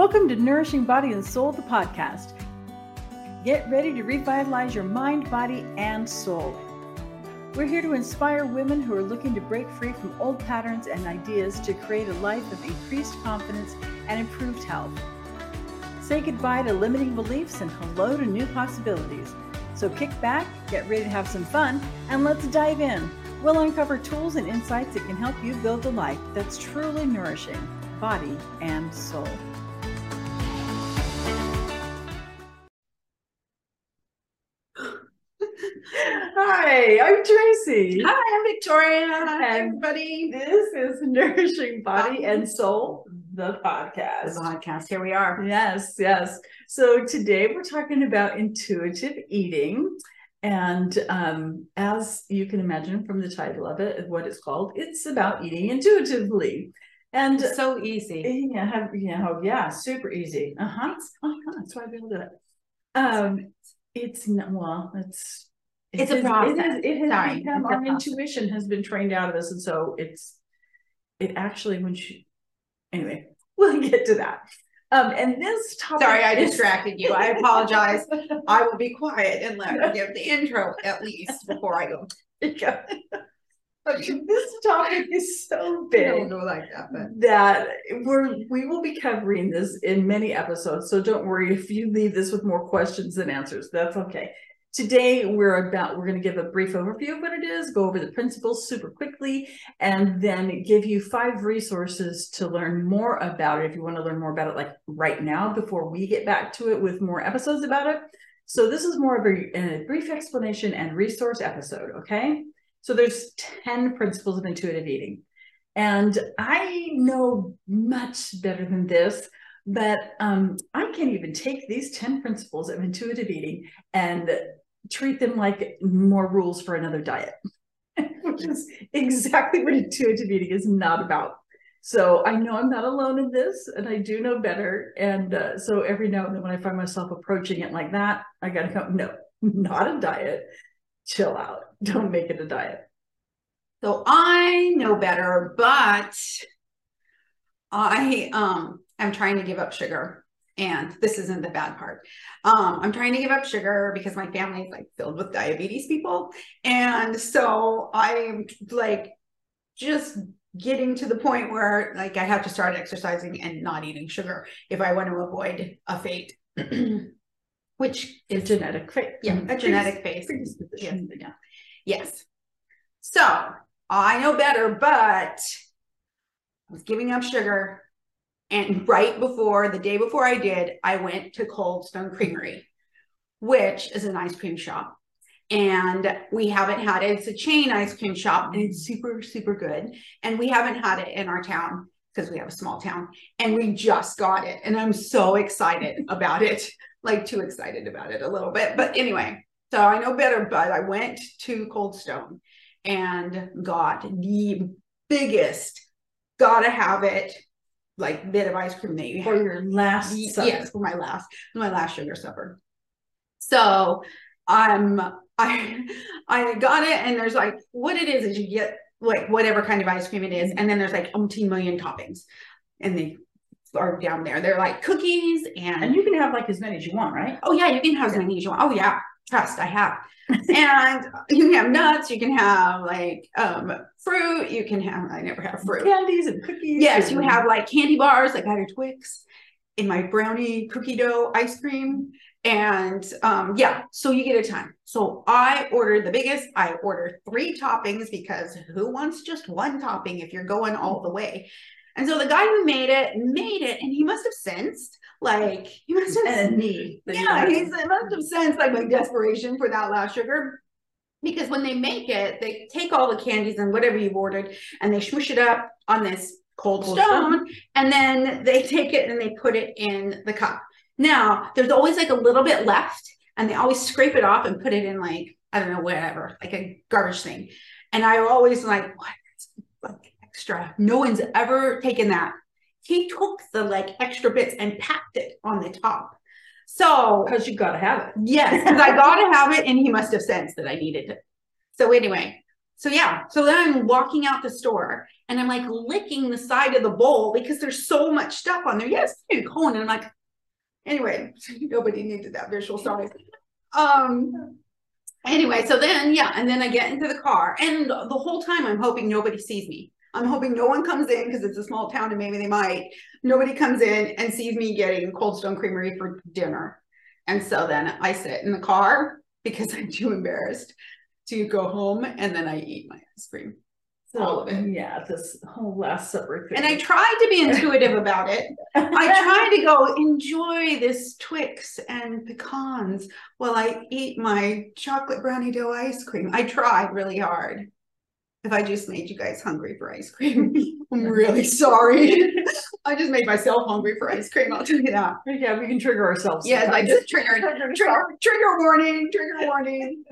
Welcome to Nourishing Body and Soul, the podcast. Get ready to revitalize your mind, body, and soul. We're here to inspire women who are looking to break free from old patterns and ideas to create a life of increased confidence and improved health. Say goodbye to limiting beliefs and hello to new possibilities. So kick back, get ready to have some fun, and let's dive in. We'll uncover tools and insights that can help you build a life that's truly nourishing, body and soul. Hi, I'm Tracy. Hi, I'm Victoria. Hi, everybody. This is Nourishing Body and Soul, the podcast. The podcast. Here we are. Yes, yes. So today we're talking about intuitive eating. And um, as you can imagine from the title of it, what it's called, it's about eating intuitively. And It's so easy. yeah, you know, yeah, super easy. Uh-huh. uh-huh. That's why to do it. Um, it's not well, it's It's a process. It, is, it has Sorry, become our process. intuition has been trained out of us, and so it's it actually when she anyway, we'll get to that. Um, and this topic Sorry, I is- distracted you. I apologize. I will be quiet and let her give the intro at least before I go. But this topic is so I don't big like that, but that we're we will be covering this in many episodes. So don't worry if you leave this with more questions than answers. That's okay. Today we're about we're going to give a brief overview of what it is, go over the principles super quickly, and then give you five resources to learn more about it if you want to learn more about it like right now before we get back to it with more episodes about it. So this is more of a, a brief explanation and resource episode, okay? So there's 10 principles of intuitive eating. And I know much better than this, but um, I can't even take these 10 principles of intuitive eating and treat them like more rules for another diet, which is exactly what intuitive eating is not about. So I know I'm not alone in this, and I do know better. And uh, so every now and then when I find myself approaching it like that, I got to go, no, not a diet. Chill out. Don't make it a diet. so I know better, but I um I'm trying to give up sugar. And this isn't the bad part. Um, I'm trying to give up sugar because my family is like filled with diabetes people. And so I'm like just getting to the point where like I have to start exercising and not eating sugar if I want to avoid a fate. Which It's genetic fate. yeah, a genetic phase. Yes, yeah. Yes. So I know better, but I was giving up sugar. And right before the day before I did, I went to Cold Stone Creamery, which is an ice cream shop. And we haven't had it. It's a chain ice cream shop and it's super, super good. And we haven't had it in our town because we have a small town. And we just got it. And I'm so excited about it. Like too excited about it a little bit. But anyway, so I know better, but I went to Cold Stone and got the biggest, gotta have it, like bit of ice cream that you For have. your last supper. Yes, for my last, my last sugar supper. So I'm I I got it, and there's like what it is is you get like whatever kind of ice cream it is, and then there's like umpteen million toppings, and they are down there. They're like cookies and, And you can have like as many as you want, right? oh yeah, you can have as many as you want. Oh yeah, trust I have. and you can have nuts, you can have like um fruit, you can have I never have fruit. Candies and cookies. Yes, you have like candy bars, like I had a Twix in my brownie cookie dough ice cream. And um, yeah, so you get a ton. So I ordered the biggest. I ordered three toppings because who wants just one topping if you're going all the way? And so the guy who made it made it, and he must have sensed, like he must have and need. yeah, he must have sensed like my desperation for that last sugar. Because when they make it, they take all the candies and whatever you've ordered and they smush it up on this cold, Cold stone, and then they take it and they put it in the cup. Now, there's always like a little bit left, and they always scrape it off and put it in like, I don't know, whatever, like a garbage thing. And I always like, what? Like extra. No one's ever taken that. He took the like extra bits and packed it on the top. So Because you gotta have it. yes, because I gotta have it, and he must have sensed that I needed it. So anyway, So yeah, so then I'm walking out the store and I'm like licking the side of the bowl because there's so much stuff on there. Yes, cone. And I'm like, anyway, nobody needed that visual. Sorry. Um. Anyway, so then yeah, and then I get into the car, and the whole time I'm hoping nobody sees me. I'm hoping no one comes in because it's a small town and maybe they might. Nobody comes in and sees me getting Cold Stone Creamery for dinner. And so then I sit in the car because I'm too embarrassed to go home and then I eat my ice cream. So, all of it. Yeah, this whole Last Supper thing. And I tried to be intuitive about it. I tried to go enjoy this Twix and pecans while I eat my chocolate brownie dough ice cream. I tried really hard. If I just made you guys hungry for ice cream, I'm really sorry. I just made myself hungry for ice cream. I'll tell you that. Yeah, we can trigger ourselves. Yes, I just triggered. trigger, trigger, trigger warning. Trigger warning.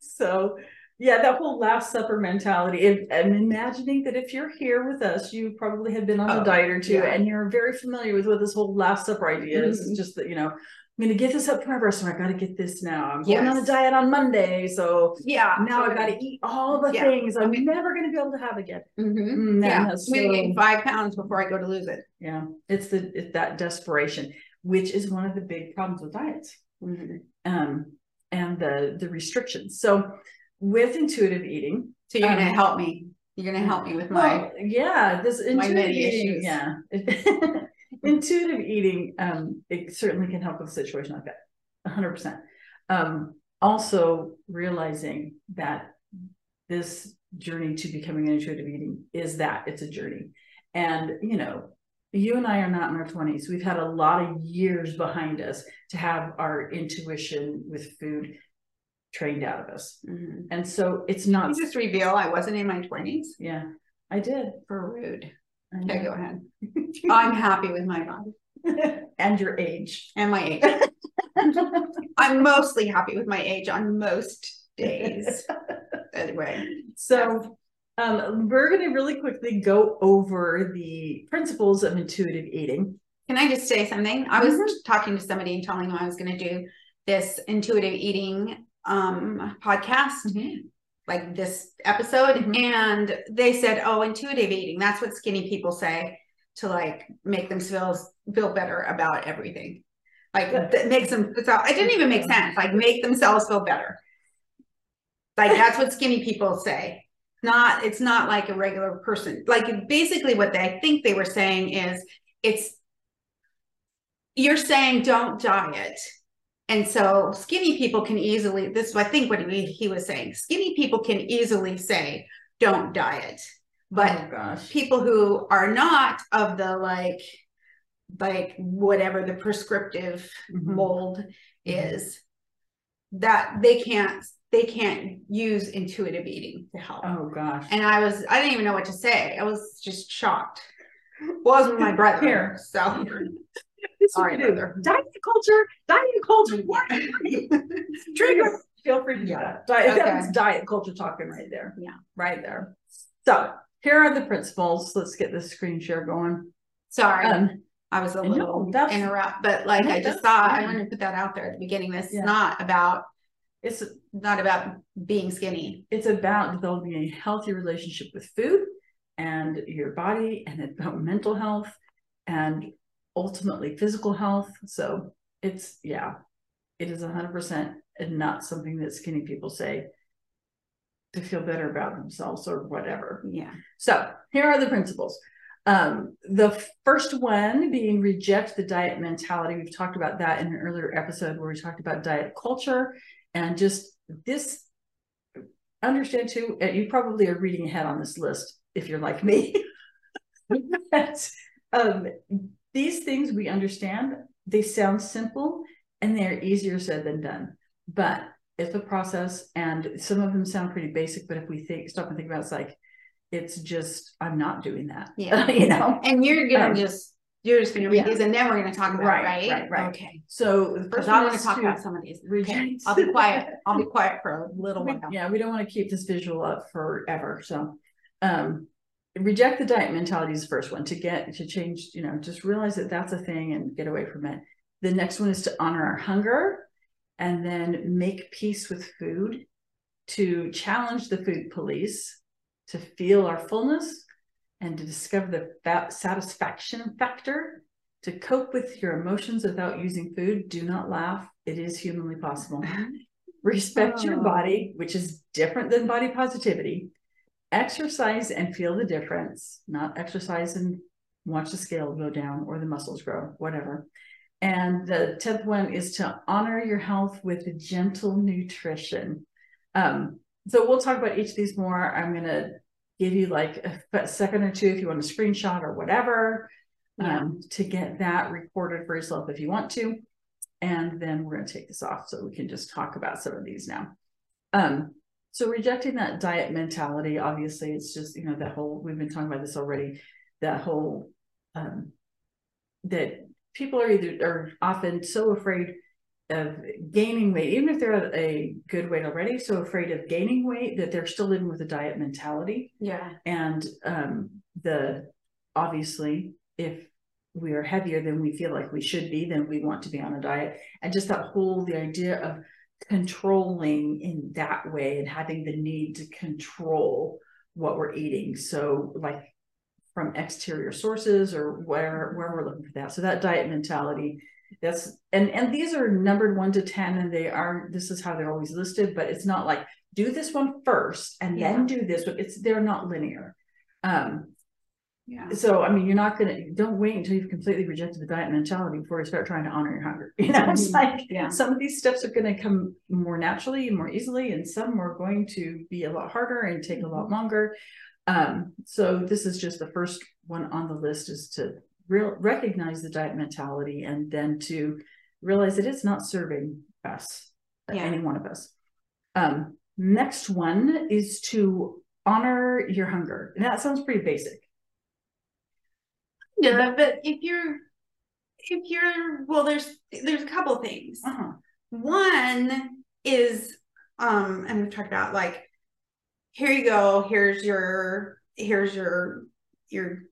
So yeah, that whole Last Supper mentality. If, I'm imagining that if you're here with us, you probably have been on a oh, diet or two, yeah. and you're very familiar with what this whole Last Supper idea is. Mm-hmm. Just that you know, I'm going to get this up forever, so I got to get this now. I'm going yes. on a diet on Monday, so yeah, now I got to eat all the yeah. things I'm never going to be able to have again. Mm-hmm. Mm, yeah, so, I'm gain five pounds before I go to lose it. Yeah, it's the it's that desperation, which is one of the big problems with diets, mm-hmm. um, and the the restrictions. So with intuitive eating. So you're um, going to help me. You're going to help me with my well, yeah this intuitive eating. Issues. Yeah, intuitive eating. Um, it certainly can help with a situation like that. 100. percent Um, also realizing that this journey to becoming intuitive eating is that it's a journey, and you know you and I are not in our 20s. We've had a lot of years behind us to have our intuition with food trained out of us. Mm-hmm. And so it's not you just reveal I wasn't in my 20s. Yeah, I did. For rude. Okay, go ahead. I'm happy with my body. and your age. And my age. I'm mostly happy with my age on most days. anyway. So um, we're going to really quickly go over the principles of intuitive eating. Can I just say something? I was mm-hmm. talking to somebody and telling them I was going to do this intuitive eating um podcast mm-hmm. Like this episode mm-hmm. and they said oh intuitive eating. That's what skinny people say to like make themselves feel better about everything. Like that makes them so it didn't even make sense. Like make themselves feel better. Like that's what skinny people say. Not it's not like a regular person. Like basically what they I think they were saying is it's you're saying don't diet and so skinny people can easily, this is I think what he, he was saying, skinny people can easily say, don't diet. But oh, people who are not of the like, like whatever the prescriptive mm-hmm. mold is, that they can't they can't use intuitive eating to help. Oh gosh. And I was I didn't even know what to say. I was just shocked. was my brother here. So All right, Heather. Diet culture, diet culture. What? Trigger. Feel free to yeah. Diet, okay. That's diet culture talking right there. Yeah. Right there. So here are the principles. Let's get this screen share going. Sorry. Um, I was a little no, interrupt, but like I just thought I wanted to put that out there at the beginning. This yeah. is not about it's not about being skinny. It's about developing a healthy relationship with food and your body and about mental health and ultimately physical health. So it's, yeah, it is 100% and not something that skinny people say to feel better about themselves or whatever. Yeah. So here are the principles. Um, the first one being reject the diet mentality. We've talked about that in an earlier episode where we talked about diet culture and just this. Understand too, you probably are reading ahead on this list if you're like me. but, um, these things we understand, they sound simple and they're easier said than done. But it's a process and some of them sound pretty basic, but if we think stop and think about it, it's like it's just I'm not doing that. Yeah. you know. And you're gonna um, just you're just gonna read yeah. these and then we're gonna talk about right, it, right? Right, right. Okay. So because I want to talk about some of these. Okay. I'll be quiet. I'll be quiet for a little while. Yeah, we don't want to keep this visual up forever. So um reject the diet mentality is the first one to get to change you know just realize that that's a thing and get away from it the next one is to honor our hunger and then make peace with food to challenge the food police, to feel our fullness, and to discover the satisfaction factor, to cope with your emotions without using food. Do not laugh. It is humanly possible. Respect oh. your body, which is different than body positivity. Exercise and feel the difference, not exercise and watch the scale go down or the muscles grow, whatever. And the 10th one is to honor your health with gentle nutrition. Um, so we'll talk about each of these more. I'm going to give you like a second or two if you want a screenshot or whatever yeah. um, to get that recorded for yourself if you want to. And then we're going to take this off so we can just talk about some of these now. Um, so rejecting that diet mentality, obviously, it's just, you know, that whole, we've been talking about this already, that whole, um, that people are either, are often so afraid of gaining weight, even if they're at a good weight already, so afraid of gaining weight that they're still living with a diet mentality. Yeah. And um, the obviously, if we are heavier than we feel like we should be, then we want to be on a diet. And just that whole the idea of controlling in that way and having the need to control what we're eating. So like from exterior sources or where where we're looking for that. So that diet mentality that's and and these are numbered one to ten, and they are this is how they're always listed, but it's not like do this one first and yeah. then do this one. It's they're not linear. Um, yeah. So I mean, you're not gonna don't wait until you've completely rejected the diet mentality before you start trying to honor your hunger. You know, it's mm-hmm. like yeah. some of these steps are going to come more naturally and more easily, and some are going to be a lot harder and take a lot mm-hmm. longer. Um, so this is just the first one on the list is to real recognize the diet mentality and then to realize that it's not serving us, yeah. any one of us. Um, next one is to honor your hunger. And that sounds pretty basic. Yeah, but if you're if you're well, there's there's a couple things. Uh-huh. One is um, and we've talked about like here you go, here's your here's your your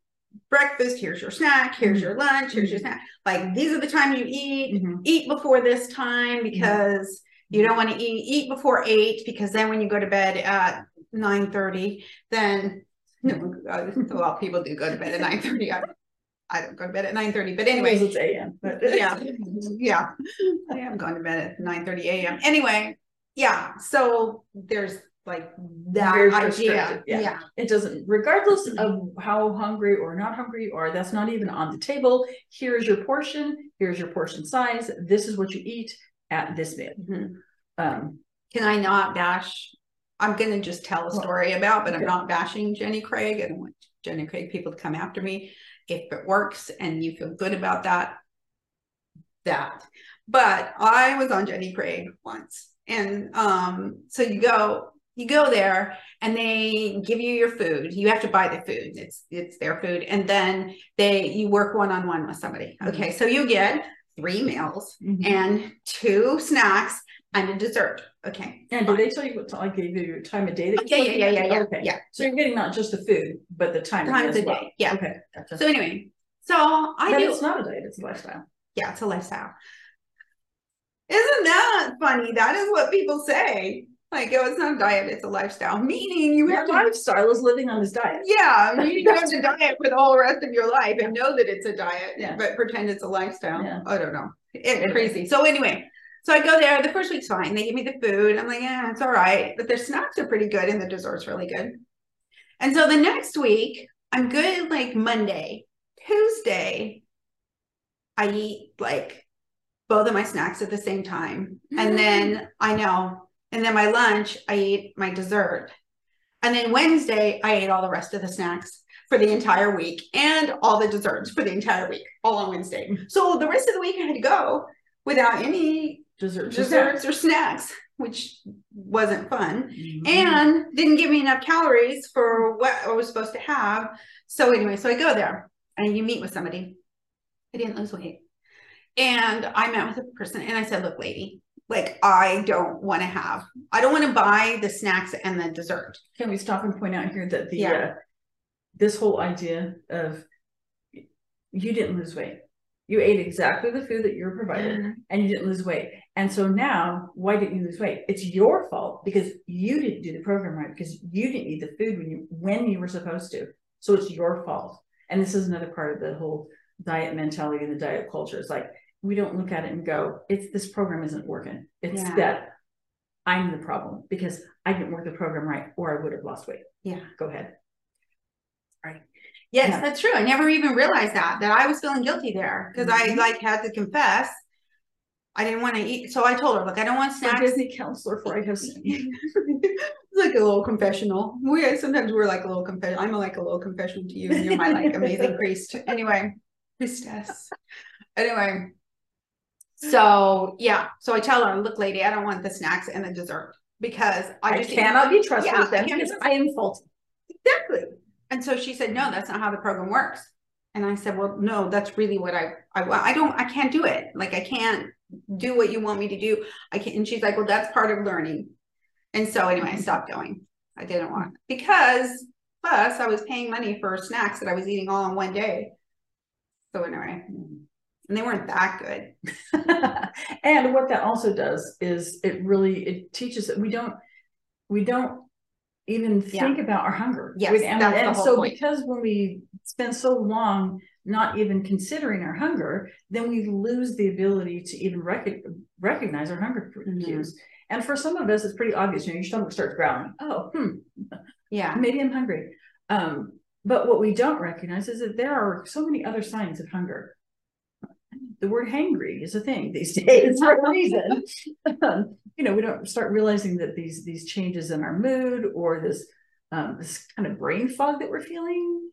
breakfast, here's your snack, here's mm-hmm. your lunch, here's your mm-hmm. snack. Like these are the time you eat. Mm-hmm. Eat before this time mm-hmm. because you don't want to eat eat before eight because then when you go to bed at nine thirty, then no, of people do go to bed at nine thirty. I, don't go to bed at nine thirty, but anyway, it's a.m. yeah, yeah, I am going to bed at nine thirty a.m. Anyway, yeah. So there's like that idea. Yeah. yeah. It doesn't, regardless of how hungry or not hungry you are, that's not even on the table. Here's your portion. Here's your portion size. This is what you eat at this meal. Mm-hmm. Um, Can I not bash? I'm going to just tell a story about, but I'm not bashing Jenny Craig. I don't want Jenny Craig people to come after me. If it works and you feel good about that, that. But I was on Jenny Craig once. And um, so you go, you go there and they give you your food you have to buy the food it's it's their food and then they you work one-on-one with somebody okay so you get three meals mm-hmm. and two snacks and a dessert okay and did they tell you what time like gave you your time of day that yeah, yeah, yeah, yeah, yeah, okay yeah so you're getting not just the food but the time, time of the well. day yeah okay gotcha. so anyway so i but do it's not a diet it's a lifestyle yeah it's a lifestyle isn't that funny that is what people say like, oh, it's not a diet, it's a lifestyle. Meaning you have to lifestyle is living on this diet. Yeah. Meaning you have to diet for the whole rest of your life and know that it's a diet, yeah. but pretend it's a lifestyle. Yeah. I don't know. It's crazy. So anyway, so I go there. The first week's fine. They give me the food. I'm like, yeah, it's all right. But their snacks are pretty good and the dessert's really good. And so the next week, I'm good like Monday. Tuesday, I eat like both of my snacks at the same time. Mm-hmm. And then I know and then my lunch, I eat my dessert. And then Wednesday, I ate all the rest of the snacks for the entire week and all the desserts for the entire week, all on Wednesday. So the rest of the week, I had to go without any desserts, desserts or snacks, which wasn't fun mm-hmm. and didn't give me enough calories for what I was supposed to have. So, anyway, so I go there and you meet with somebody. I didn't lose weight. And I met with a person and I said, Look, lady, like I don't want to have. I don't want to buy the snacks and the dessert. Can we stop and point out here that the yeah. uh, this whole idea of you didn't lose weight. You ate exactly the food that you were provided Mm-hmm. and you didn't lose weight. And so now, why didn't you lose weight? It's your fault because you didn't do the program right because you didn't eat the food when you when you were supposed to. So it's your fault. And this is another part of the whole diet mentality and the diet culture. It's like we don't look at it and go, "It's this program isn't working." It's Yeah. that I'm the problem because I didn't work the program right, or I would have lost weight. Yeah. Go ahead. Yes, Yeah. that's true. I never even realized that that I was feeling guilty there because I Mhm. like had to confess I didn't want to eat. So I told her, look, I don't want snacks. Disney counselor for I have it's like a little confessional. We sometimes we're like a little confession. I'm like a little confession to you. and You're my like amazing priest. Anyway, priestess. Anyway, so yeah. So I tell her, look, lady, I don't want the snacks and the dessert because I I just cannot be trusted Yeah, with them I because I am faulty. exactly. And so she said, no, that's not how the program works. And I said, well, no, that's really what I I. I don't. I can't do it. Like I can't do what you want me to do. I can't. And she's like, well, that's part of learning. And so anyway, I stopped going. I didn't want because plus I was paying money for snacks that I was eating all in one day. So anyway, and they weren't that good. and what that also does is it really it teaches that we don't we don't even Yeah. think about our hunger. Yes, We- and, the and whole so point. because when we spend so long not even considering our hunger, then we lose the ability to even rec- recognize our hunger cues. And for some of us, it's pretty obvious. You know, your stomach starts growling. Oh, hmm, Yeah. maybe I'm hungry. Um, but what we don't recognize is that there are so many other signs of hunger. The word hangry is a thing these days for a reason. Um, you know, we don't start realizing that these these changes in our mood or this um, this kind of brain fog that we're feeling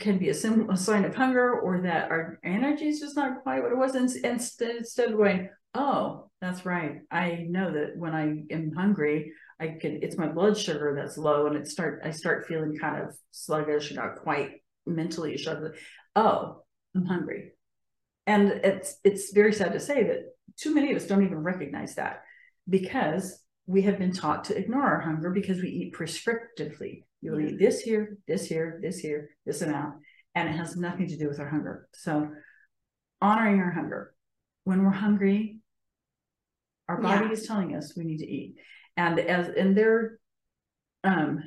can be a, sim- a sign of hunger or that our energy is just not quite what it was. And instead, instead of going, oh, that's right. I know that when I am hungry, I can, it's my blood sugar that's low and it start, I start feeling kind of sluggish, not quite mentally sharp. Oh, I'm hungry. And it's, it's very sad to say that too many of us don't even recognize that because we have been taught to ignore our hunger because we eat prescriptively. You'll eat this here, this here, this here, this amount, and it has nothing to do with our hunger. So, honoring our hunger. When we're hungry, our body Yeah. is telling us we need to eat. And as and they're um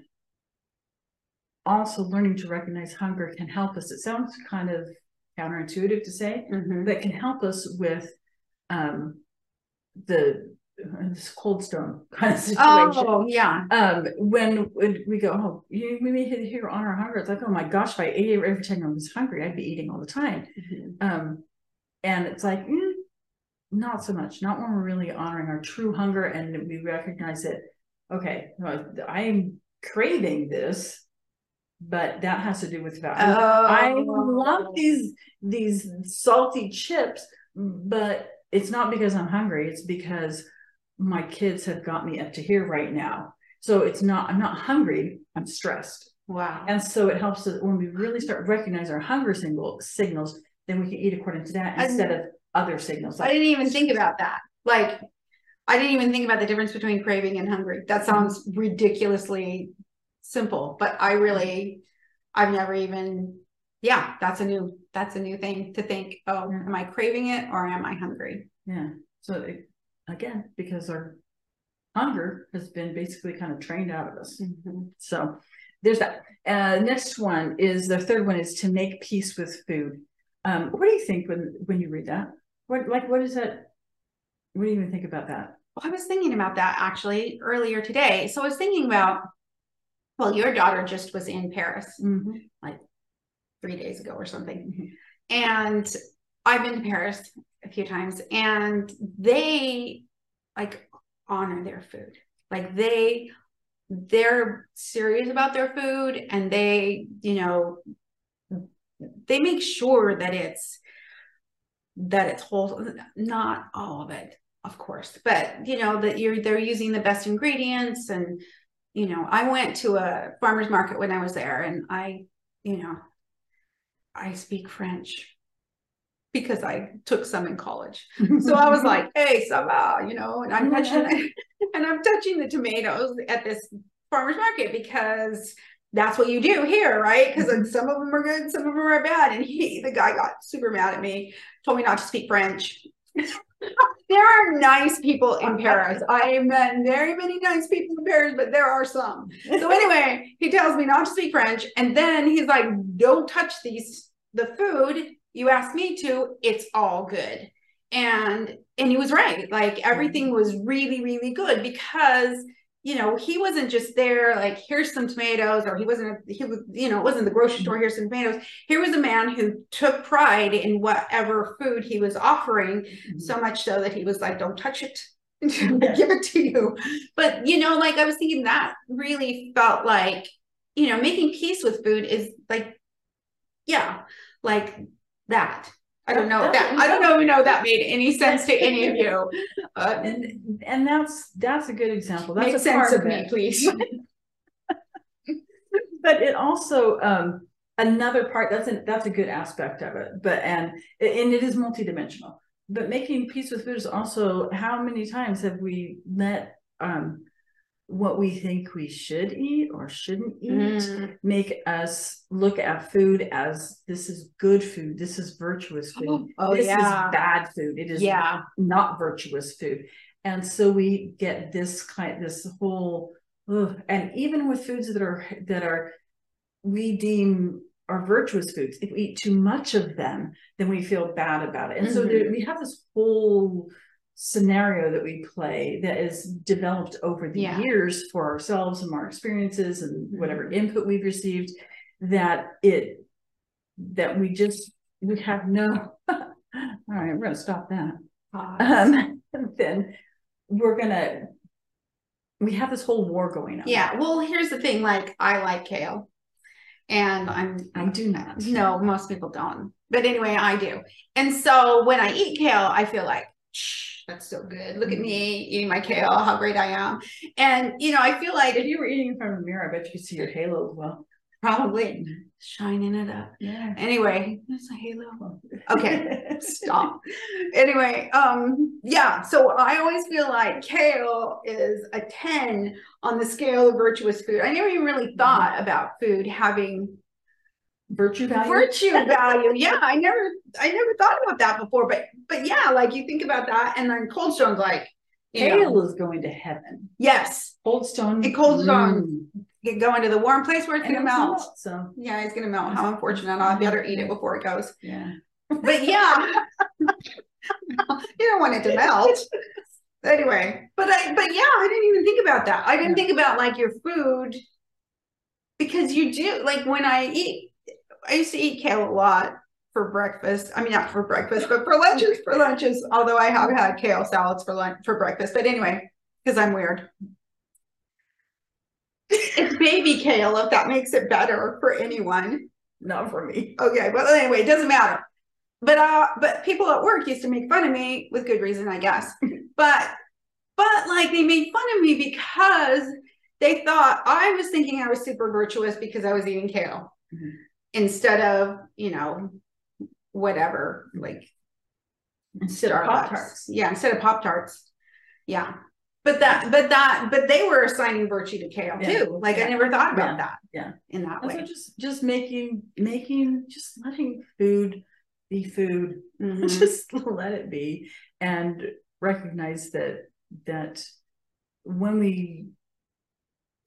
also learning to recognize hunger can help us. It sounds kind of counterintuitive to say, Mhm. that can help us with um the this cold stone kind of situation. Oh yeah. Um, when, when we go, oh, you we may hit here on our hunger. It's like, oh my gosh, if I ate every time I was hungry, I'd be eating all the time. Mhm. Um, and it's like, mm, not so much. Not when we're really honoring our true hunger and we recognize that. Okay, no, I'm craving this, but that has to do with value. I Oh. love these these salty chips, but it's not because I'm hungry. It's because my kids have got me up to here right now. So it's not. I'm not hungry. I'm stressed, Wow. and so it helps us when we really start recognize our hunger signal signals. Then we can eat according to that instead of other signals. I didn't even think about that. Like, I didn't even think about the difference between craving and hungry. That mm-hmm. sounds ridiculously simple, but I mm-hmm. really, I've never even, yeah, that's a new, that's a new thing to think. Oh, am I craving it or am I hungry? Yeah. So it, again, because our hunger has been basically kind of trained out of us. So there's that. Uh, next one is the third one is to make peace with food. Um, what do you think when when you read that? What like what is that? What do you even think about that? Well, I was thinking about that actually earlier today. So I was thinking about, well, your daughter just was in Paris like three days ago or something. And I've been to Paris a few times and they like honor their food. Like they they're serious about their food and they, you know, they make sure that it's that it's whole not all of it, of course, but you know, that you're they're using the best ingredients and you know, I went to a farmer's market when I was there and I, you know, I speak French because I took some in college. So I was like, hey, va, you know, and I'm touching and I'm touching the tomatoes at this farmer's market because that's what you do here, right? Because mm-hmm. some of them are good, some of them are bad. And he, the guy, got super mad at me, told me not to speak French. there are nice people in Paris. I have met very many nice people in Paris, but there are some. So anyway, he tells me not to speak French, and then he's like, "Don't touch these the food. You asked me to. It's all good." And and he was right. Like everything was really really good because you know, he wasn't just there like, here's some tomatoes, or he wasn't, he was, you know, it wasn't the grocery store, here's some tomatoes. Here was a man who took pride in whatever food he was offering, mm-hmm. so much so that he was like, don't touch it. give it to you. But, you know, like I was thinking that really felt like, you know, making peace with food is like, yeah, like that. I don't know that, I don't know, know that made any sense to any of you. Uh, and, and that's that's a good example. That's a sense of, of me, please. but it also um, another part that's a, that's a good aspect of it. But and and it is multidimensional. But making peace with food is also how many times have we let um, what we think we should eat or shouldn't eat mm. make us look at food as this is good food this is virtuous food oh, oh this yeah. is bad food it is yeah. not virtuous food and so we get this kind this whole ugh, and even with foods that are that are we deem are virtuous foods if we eat too much of them then we feel bad about it and mm-hmm. so there, we have this whole scenario that we play that is developed over the yeah. years for ourselves and our experiences and mm-hmm. whatever input we've received that it that we just we have no all right we're gonna stop that. Um, then we're gonna we have this whole war going on. Yeah well here's the thing like i like kale. And i'm i do not. no most people don't. But anyway i do. And so when i eat kale i feel like Shh, that's so good. Look at me eating my kale, how great I am. And, you know, I feel like if you were eating in front of a mirror, I bet you could see your halo as well. Probably mm-hmm. shining it up. Yeah. Anyway, that's a halo. Okay, stop. Anyway, um, yeah. So I always feel like kale is a 10 on the scale of virtuous food. I never even really thought mm-hmm. about food having virtue value? Virtue value. Yeah i never i never thought about that before but but yeah like you think about that and then cold stone's like kale know, is going to heaven. Yes. Cold stone? And cold stone mm. go into the warm place where it's gonna melt. melt so. Yeah it's gonna melt. How unfortunate. I better eat it before it goes. Yeah. But yeah. You don't want it to melt. Anyway but i but yeah i didn't even think about that. I didn't yeah. think about like your food because you do like when i eat I used to eat kale a lot for breakfast. I mean, not for breakfast, but for lunches. For lunches, although I have had kale salads for lunch for breakfast. But anyway, because I'm weird. it's baby kale, if that makes it better for anyone. Not for me. Okay, well anyway, it doesn't matter. But uh, but people at work used to make fun of me with good reason, I guess. but but like they made fun of me because they thought I was thinking I was super virtuous because I was eating kale. Mm-hmm instead of you know whatever like instead of pop tarts. Yeah instead of pop tarts. Yeah. But that but that but they were assigning virtue to kale yeah. too. Like yeah. i never thought about yeah. that yeah. in that and way. so just just making making just letting food be food. Mm-hmm. just let it be and recognize that that when we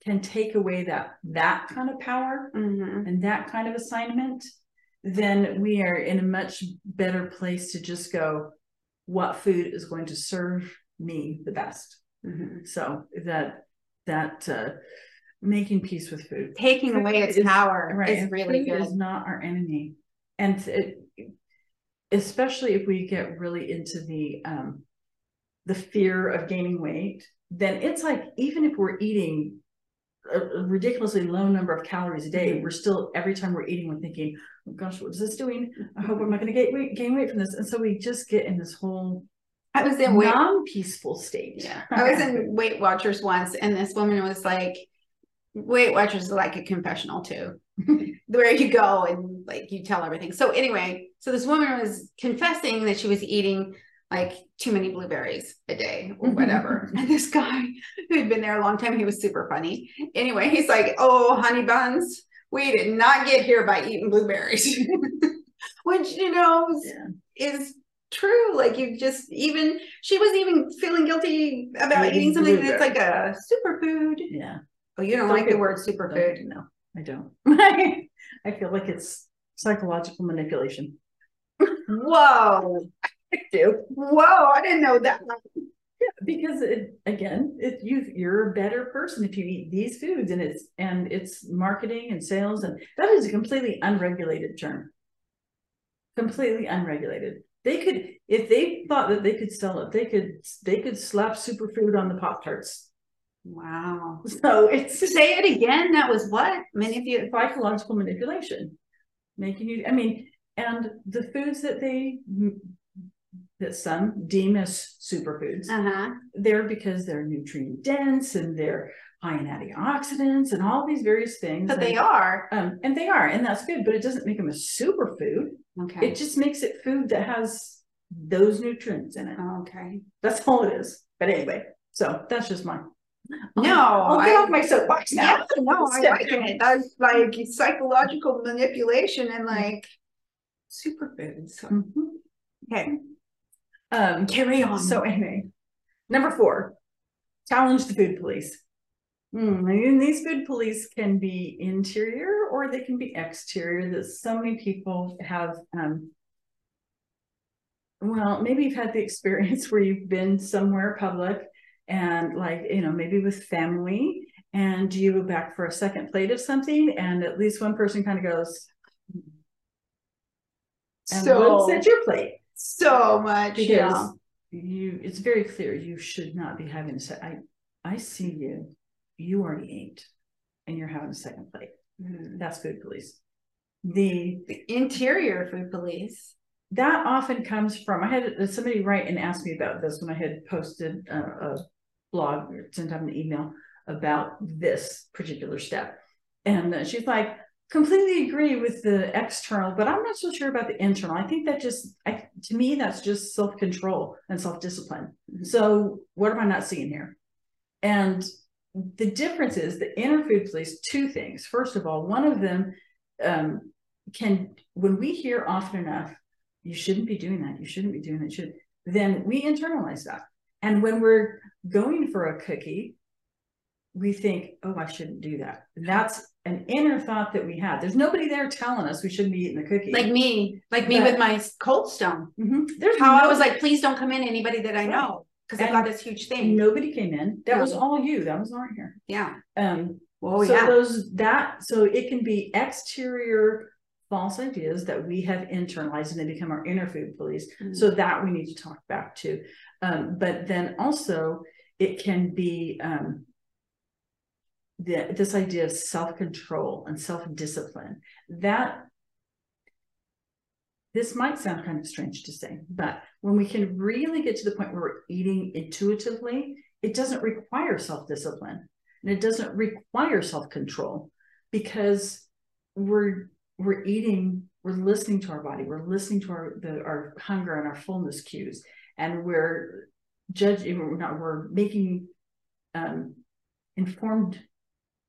can take away that that kind of power mm-hmm. and that kind of assignment, then we are in a much better place to just go, what food is going to serve me the best. Mm-hmm. So that that uh, making peace with food, taking away its is, power, right, is really good. Is not our enemy, and it, especially if we get really into the um, the fear of gaining weight, then it's like even if we're eating a ridiculously low number of calories a day, we're still every time we're eating, we're thinking, "Oh gosh, what is this doing? I hope I'm not going to weight, gain weight from this." And so we just get in this whole I was in non-peaceful state. Yeah, I was in Weight Watchers once, and this woman was like, "Weight Watchers is like a confessional too, where you go and like you tell everything." So anyway, so this woman was confessing that she was eating like too many blueberries a day or mm-hmm. whatever. Mm-hmm. and this guy who had been there a long time, he was super funny. Anyway, he's like, Oh, honey buns, we did not get here by eating blueberries. Which, you know, Yeah. is true. Like you just even she was even feeling guilty about Eating eating something that's like a superfood. Yeah. Oh, you don't, Don't like the word superfood. No, I don't. I feel like it's psychological manipulation. Whoa. Do. Whoa, I didn't know that. Yeah, because it again, it you you're a better person if you eat these foods and it's and it's marketing and sales and that is a completely unregulated term. Completely unregulated. They could if they thought that they could sell it, they could they could slap superfood on the pop tarts. Wow. So it's Say it again. That was what? Manipulate. psychological manipulation, making you. I mean, and the foods that they that some deem as superfoods, Uh-huh. they're because they're nutrient dense and they're high in antioxidants and all these various things. But they are. um, and they are, and that's good, but it doesn't make them a superfood. Okay. It just makes it food that has those nutrients in it. okay. That's all it is. But anyway, so that's just my. No, I'll get I- off my soapbox Yeah, now. no, I Step like it. That's like psychological manipulation and like superfoods. Mhm. Okay. Um, Carry on. So anyway, number four, challenge the food police. Hmm, and these food police can be interior or they can be exterior. That so many people have. Um, well, maybe you've had the experience where you've been somewhere public and like you know maybe with family and you go back for a second plate of something and at least one person kind of goes and so what's at your plate so much. because Yeah. you it's very clear you should not be having a se- I I see you you already ate and you're having a second plate Mm. that's food police the The interior food police. that often comes from I had somebody write and ask me about this when I had posted a, a blog or sent out an email about this particular step and uh, she's like completely agree with the external but i'm not so sure about the internal. I think that just I, to me that's just self-control and self-discipline. Mhm. so what am i not seeing here? And the difference is the inner food police two things. First of all one of them um, can when we hear often enough you shouldn't be doing that. You shouldn't be doing that. Should then we internalize that. And when we're going for a cookie we think oh i shouldn't do that. That's an inner thought that we have there's nobody there telling us we shouldn't be eating the cookie Like me, like me But- with my cold stone. Mhm. there's How I was like, please don't come in anybody that I know because I've got this huge thing. nobody came in that was all you that was not here Yeah. um Oh so yeah. those that so it can be exterior false ideas that we have internalized and they become our inner food police Mm. so that we need to talk back to um, but then also it can be um, the, this idea of self-control and self-discipline that this might sound kind of strange to say but when we can really get to the point where we're eating intuitively it doesn't require self-discipline and it doesn't require self-control because we're we're eating we're listening to our body we're listening to our the our hunger and our fullness cues and we're judging we're not we're making um informed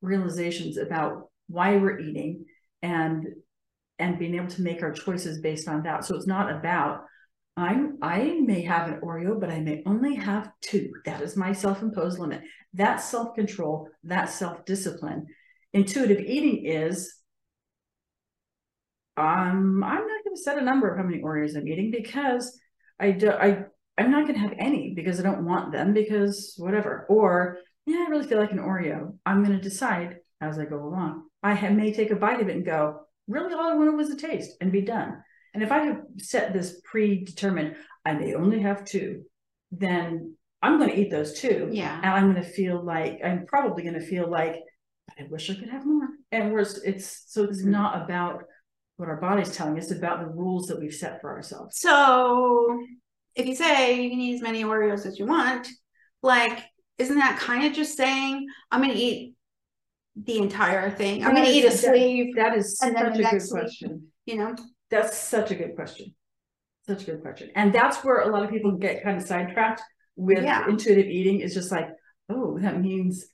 realizations about why we're eating and and being able to make our choices based on that so it's not about I'm I may have an Oreo, but I may only have two. That is my self-imposed limit. That self-control, that self-discipline. Intuitive eating is um, I'm not going to set a number of how many Oreos I'm eating because I do I I'm not going to have any because I don't want them because whatever. Or yeah, I really feel like an Oreo. I'm going to decide as I go along. I have, may take a bite of it and go, really, all I wanted was a taste and be done. And if I have set this predetermined, I may only have two, then I'm going to eat those two. Yeah. And I'm going to feel like, I'm probably going to feel like, I wish I could have more. And we're, it's, so it's Mhm. not about what our body's telling us, it's about the rules that we've set for ourselves. So if you say you can eat as many Oreos as you want, like, isn't that kind of just saying I'm going to eat the entire thing? I'm going to eat a sleeve, That is such a good week- question. you know? That's such a good question. such a good question. And that's where a lot of people get kind of sidetracked with Yeah. intuitive eating. Is just like, oh, that means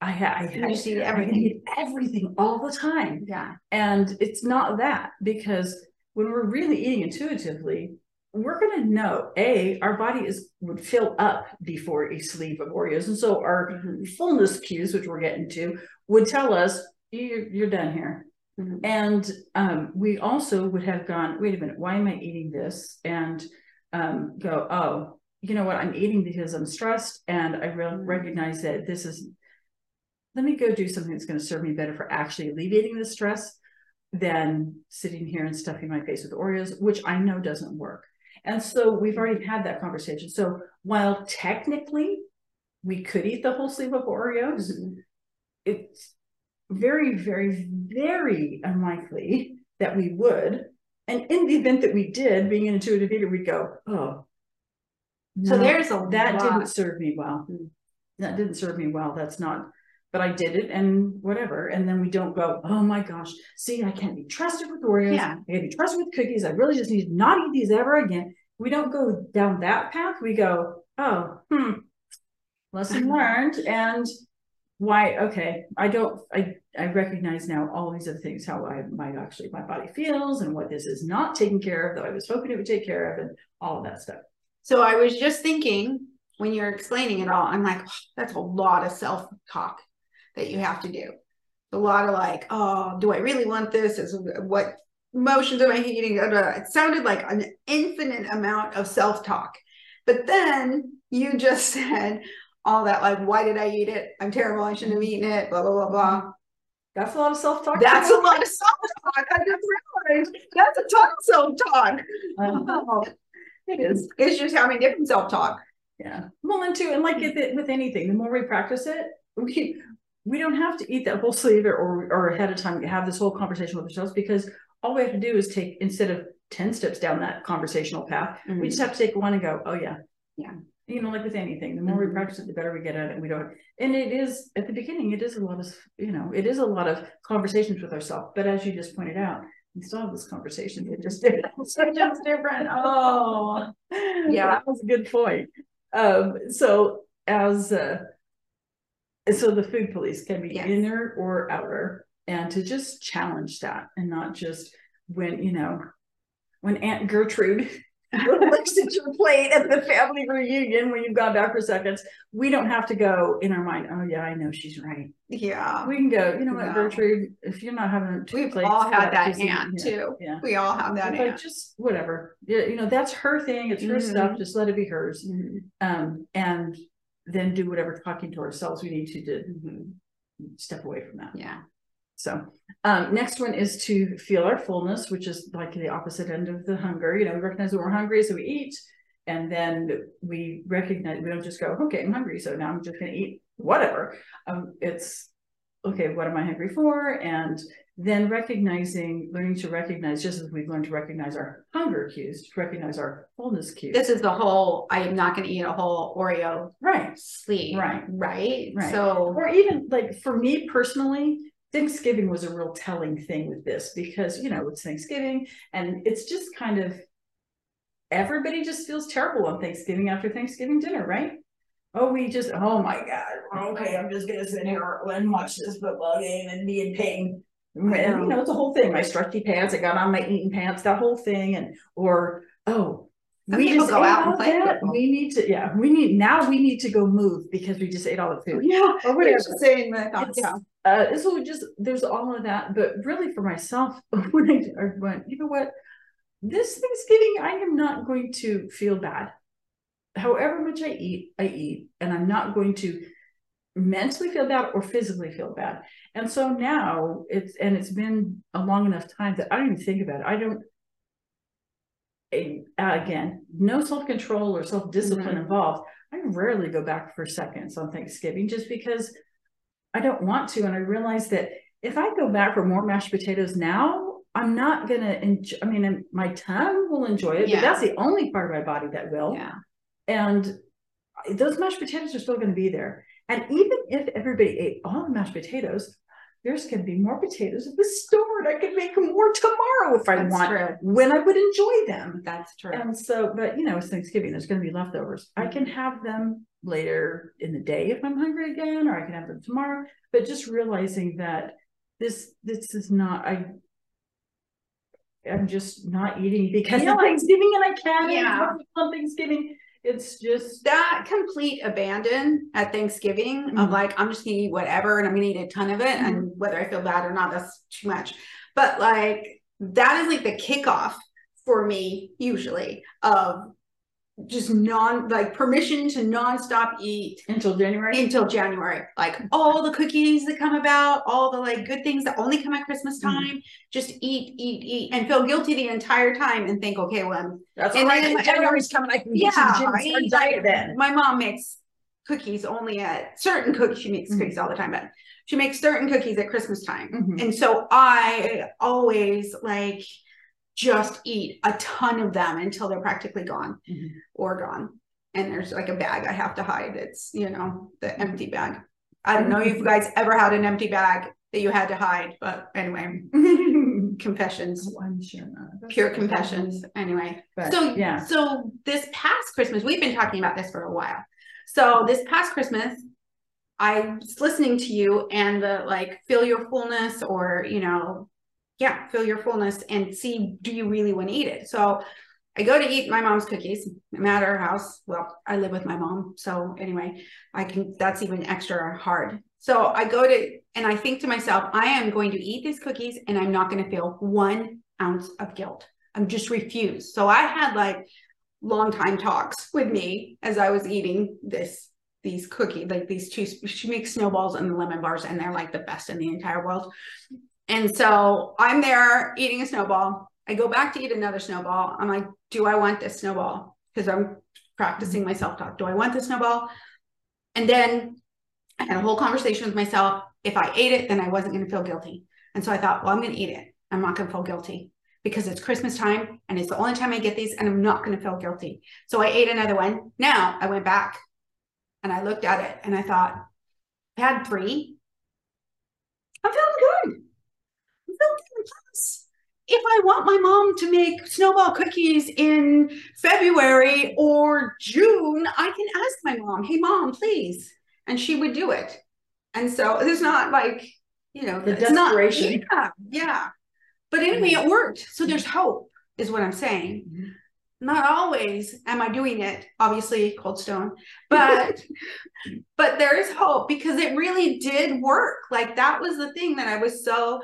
I, I, I, eat everything. eat everything all the time. Yeah. And it's not that because when we're really eating intuitively, we're going to know a our body is would fill up before a sleeve of Oreos, and so our Mhm. fullness cues, which we're getting to, would tell us you're, you're done here. Mhm. And um, we also would have gone, wait a minute, why am I eating this? And um, go, oh, you know what? I'm eating because I'm stressed, and I re- recognize that this is. Let me go do something that's going to serve me better for actually alleviating the stress than sitting here and stuffing my face with Oreos, which I know doesn't work. And so we've already had that conversation. So while technically we could eat the whole sleeve of Oreos, it's very, very, very unlikely that we would. And in the event that we did, being an intuitive eater, we'd go, oh. So no, there's a that lot. didn't serve me well. Mm. That didn't serve me well. That's not, but I did it and whatever. And then we don't go, oh my gosh, see, I can't be trusted with Oreos. Yeah. I can't be trusted with cookies. I really just need to not eat these ever again. We don't go down that path. We go, oh, hmm, lesson learned. And why okay i don't i i recognize now all these other things how i my actually my body feels and what this is not taking care of that i was hoping it would take care of and all of that stuff So I was just thinking when you're explaining it all, I'm like, "Oh, that's a lot of self talk that you have to do. A lot of like, oh, do I really want this? Is what emotions am I da. It sounded like an infinite amount of self talk. But then you just said all that, like, why did I eat it? I'm terrible. I shouldn't have mm-hmm. eaten it. Blah blah blah blah. Mm-hmm. that's a lot of self-talk That's a lot of self talk. I just realized that's a ton of self talk. Uh-huh. it is It's just having different self talk. yeah well and too and like hmm. with, it, with anything the more we practice it we we don't have to eat that whole sleeve or or ahead of time have this whole conversation with ourselves because all we have to do is take instead of 10 steps down that conversational path we just have to take one and go, oh yeah. Yeah. You know, like with anything, the more Mhm. we practice it, the better we get at it. We don't, and it is at the beginning, it is a lot of, you know, it is a lot of conversations with ourselves. But as you just pointed out, we still have this conversation. It just it's just different. Oh, Yeah. that was a good point. Um, so as uh, so the food police can be Yes. inner or outer, and to just challenge that and not just when you know when Aunt Gertrude looks at your plate at the family reunion when you've gone back for seconds, we don't have to go in our mind, oh yeah, I know she's right. Yeah. We can go, you know what, No. Gertrude, if you're not having two We've plates, all had that aunt yeah, too. Yeah. We all have that but aunt. just whatever. Yeah, you know, that's her thing, it's her Mhm. stuff, just let it be hers. Mhm. Um, and then do whatever talking to ourselves we need to to Mhm. step away from that. Yeah. So, um, next one is to feel our fullness, which is like the opposite end of the hunger. You know, we recognize that we're hungry, so we eat, and then we recognize we don't just go, okay, I'm hungry, so now I'm just going to eat whatever. Um, it's okay, what am I hungry for? And then recognizing, learning to recognize, just as we've learned to recognize our hunger cues, to recognize our fullness cues. This is the whole, I am not going to eat a whole Oreo right. sleeve. Right. Right. Right. So, or even like for me personally thanksgiving was a real telling thing with this because you know it's thanksgiving and it's just kind of everybody just feels terrible on thanksgiving after thanksgiving dinner right oh we just oh my god okay i'm just gonna sit here and watch this football game and be in pain and you know it's a whole thing my stretchy pants i got on my eating pants that whole thing and or oh Some we just go out and play that. football. we need to yeah we need now we need to go move because we just ate all the food yeah. or whatever just saying. It's- Yeah. uh, so just there's all of that, but really for myself, when I, I went, you know what, this Thanksgiving, I am not going to feel bad. However much I eat, I eat, and I'm not going to mentally feel bad or physically feel bad. And so now it's and it's been a long enough time that I don't even think about it. I don't. Again, no self control or self discipline Mhm. involved. I rarely go back for seconds on Thanksgiving just because I don't want to. And I realize that if I go back for more mashed potatoes now, I'm not gonna enjoy. I mean, my tongue will enjoy it, Yeah. but that's the only part of my body that will. Yeah. And those mashed potatoes are still going to be there. And even if everybody ate all the mashed potatoes, there's going to be more potatoes at the store, and I can make more tomorrow if I That's want, true. when I would enjoy them. That's true. And so, but you know, it's Thanksgiving, there's gonna be leftovers. I Mm-hmm. can have them later in the day if I'm hungry again, or I can have them tomorrow. But just realizing that this, this is not, I. I'm just not eating because Yeah. of Thanksgiving and I can't Yeah. on Thanksgiving. It's just, that complete abandon at Thanksgiving of Mhm. like, I'm just gonna eat whatever and I'm gonna eat a ton of it. And whether I feel bad or not, that's too much. But like, that is like the kickoff for me, usually, of just non like permission to nonstop eat until January. until January. Like all the cookies that come about, all the like good things that only come at Christmas Mhm. time, just eat, eat, eat, and feel guilty the entire time and think, okay, well, I'm That's And all right. January's coming. I can yeah, some gin I eat, diet then. My mom makes cookies only at certain cookies. She makes Mhm. cookies all the time, but she makes certain cookies at Christmas time. Mhm. And so I always like just eat a ton of them until they're practically gone Mhm. or gone. And there's like a bag I have to hide. It's, you know, the empty bag. I don't know if you guys ever had an empty bag that you had to hide, but anyway, confessions Oh, I'm sure not. Pure confessions anyway But, so yeah. so this past christmas we've been talking about this for a while so this past christmas i was listening to you and the like feel your fullness or you know yeah feel your fullness and see do you really want to eat it? So i go to eat my mom's cookies i'm at her house well i live with my mom so anyway i can that's even extra hard. So i go to and i think to myself i am going to eat these cookies and i'm not going to feel one ounce of guilt. I'm just refused. So i had like long time talks with me as i was eating this these cookie like these two she makes snowballs and the lemon bars and they're like the best in the entire world and so i'm there eating a snowball. I go back to eat another snowball. I'm like do i want this snowball? Because i'm practicing my self-talk do i want this snowball? And then i had a whole conversation with myself. If i ate it then i wasn't going to feel guilty. And so i thought well i'm going to eat it. I'm not going to feel guilty because it's christmas time and it's the only time i get these and i'm not going to feel guilty. So i ate another one. Now i went back and I looked at it and I thought, I had three. I'm feeling good. I'm feeling good. Plus, if I want my mom to make snowball cookies in February or June, I can ask my mom, hey, mom, please. And she would do it. And so it's not like, you know, The it's not- desperation. yeah, yeah. But anyway, it worked. So there's hope, is what I'm saying Mhm. not always am I doing it, obviously cold stone, but but there is hope because it really did work. Like that was the thing that I was so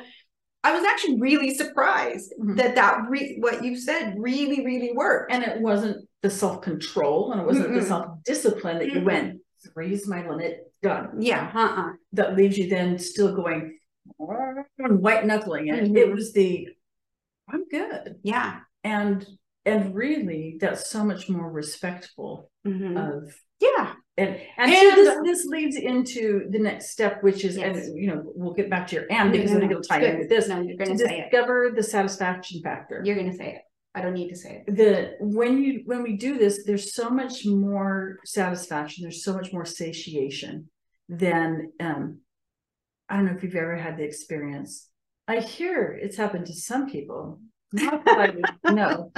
I was actually really surprised Mhm. that that re- what you said really really worked. And it wasn't the self control and it wasn't the Mm-mm. self discipline that you Mm-mm. went, three's my limit, done. yeah, uh-uh. That leaves you then still going, white knuckling it. Mhm. It was the, I'm good. Yeah. And, and really, that's so much more respectful Mhm. of yeah. And and, And- so this this leads into the next step, which is, Yes. and you know, we'll get back to your and because I think it'll tie in with this. No, you're say it. discover the satisfaction factor. You're gonna say it. I don't need to say it. The when you when we do this, there's so much more satisfaction. There's so much more satiation than um. I don't know if you've ever had the experience. I hear it's happened to some people, not that I would know,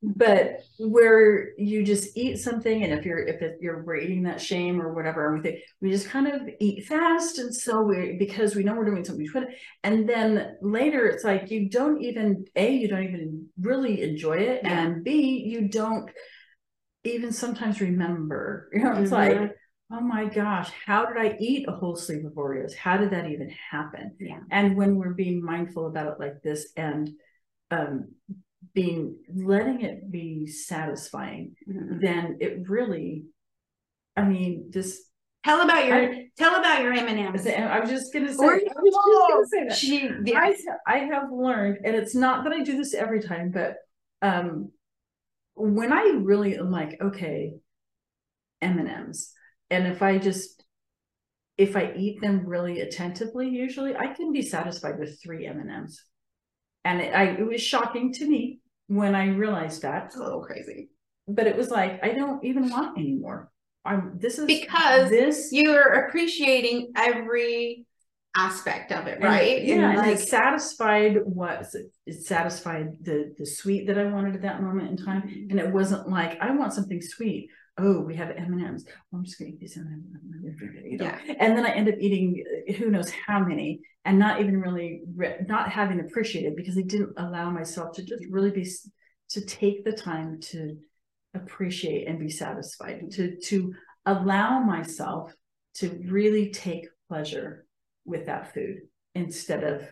but where you just eat something and if you're if it, you're we're eating that shame or whatever and we think we just kind of eat fast and so we because we know we're doing something it and then later it's like you don't even a you don't even really enjoy it Yeah. and b you don't even sometimes remember you know it's Mhm. like oh my gosh how did i eat a whole sleeve of oreos how did that even happen Yeah. and when we're being mindful about it like this and um being letting it be satisfying Mhm. then it really i mean this Tell about your I, tell about your M&Ms. I was just gonna say Or- I just gonna say that. She, I, I have learned, and it's not that I do this every time, but um, when I really am like, okay, M and M's, and if I just if I eat them really attentively, usually I can be satisfied with three M and M's, and it, I it was shocking to me when I realized that, It's a little crazy. but it was like I don't even want anymore. I'm this is Because this You're appreciating every aspect of it, And- right? Yeah, And, and like, it satisfied what it satisfied the the sweet that I wanted at that moment in time, mm-hmm. and it wasn't like I want something sweet. Oh, we have M and M's. I'm just gonna eat these M and M's. Yeah. and then I end up eating uh, who knows how many, and not even really re- not having appreciated because I didn't allow myself to just really be to take the time to appreciate and be satisfied to to allow myself to really take pleasure with that food instead of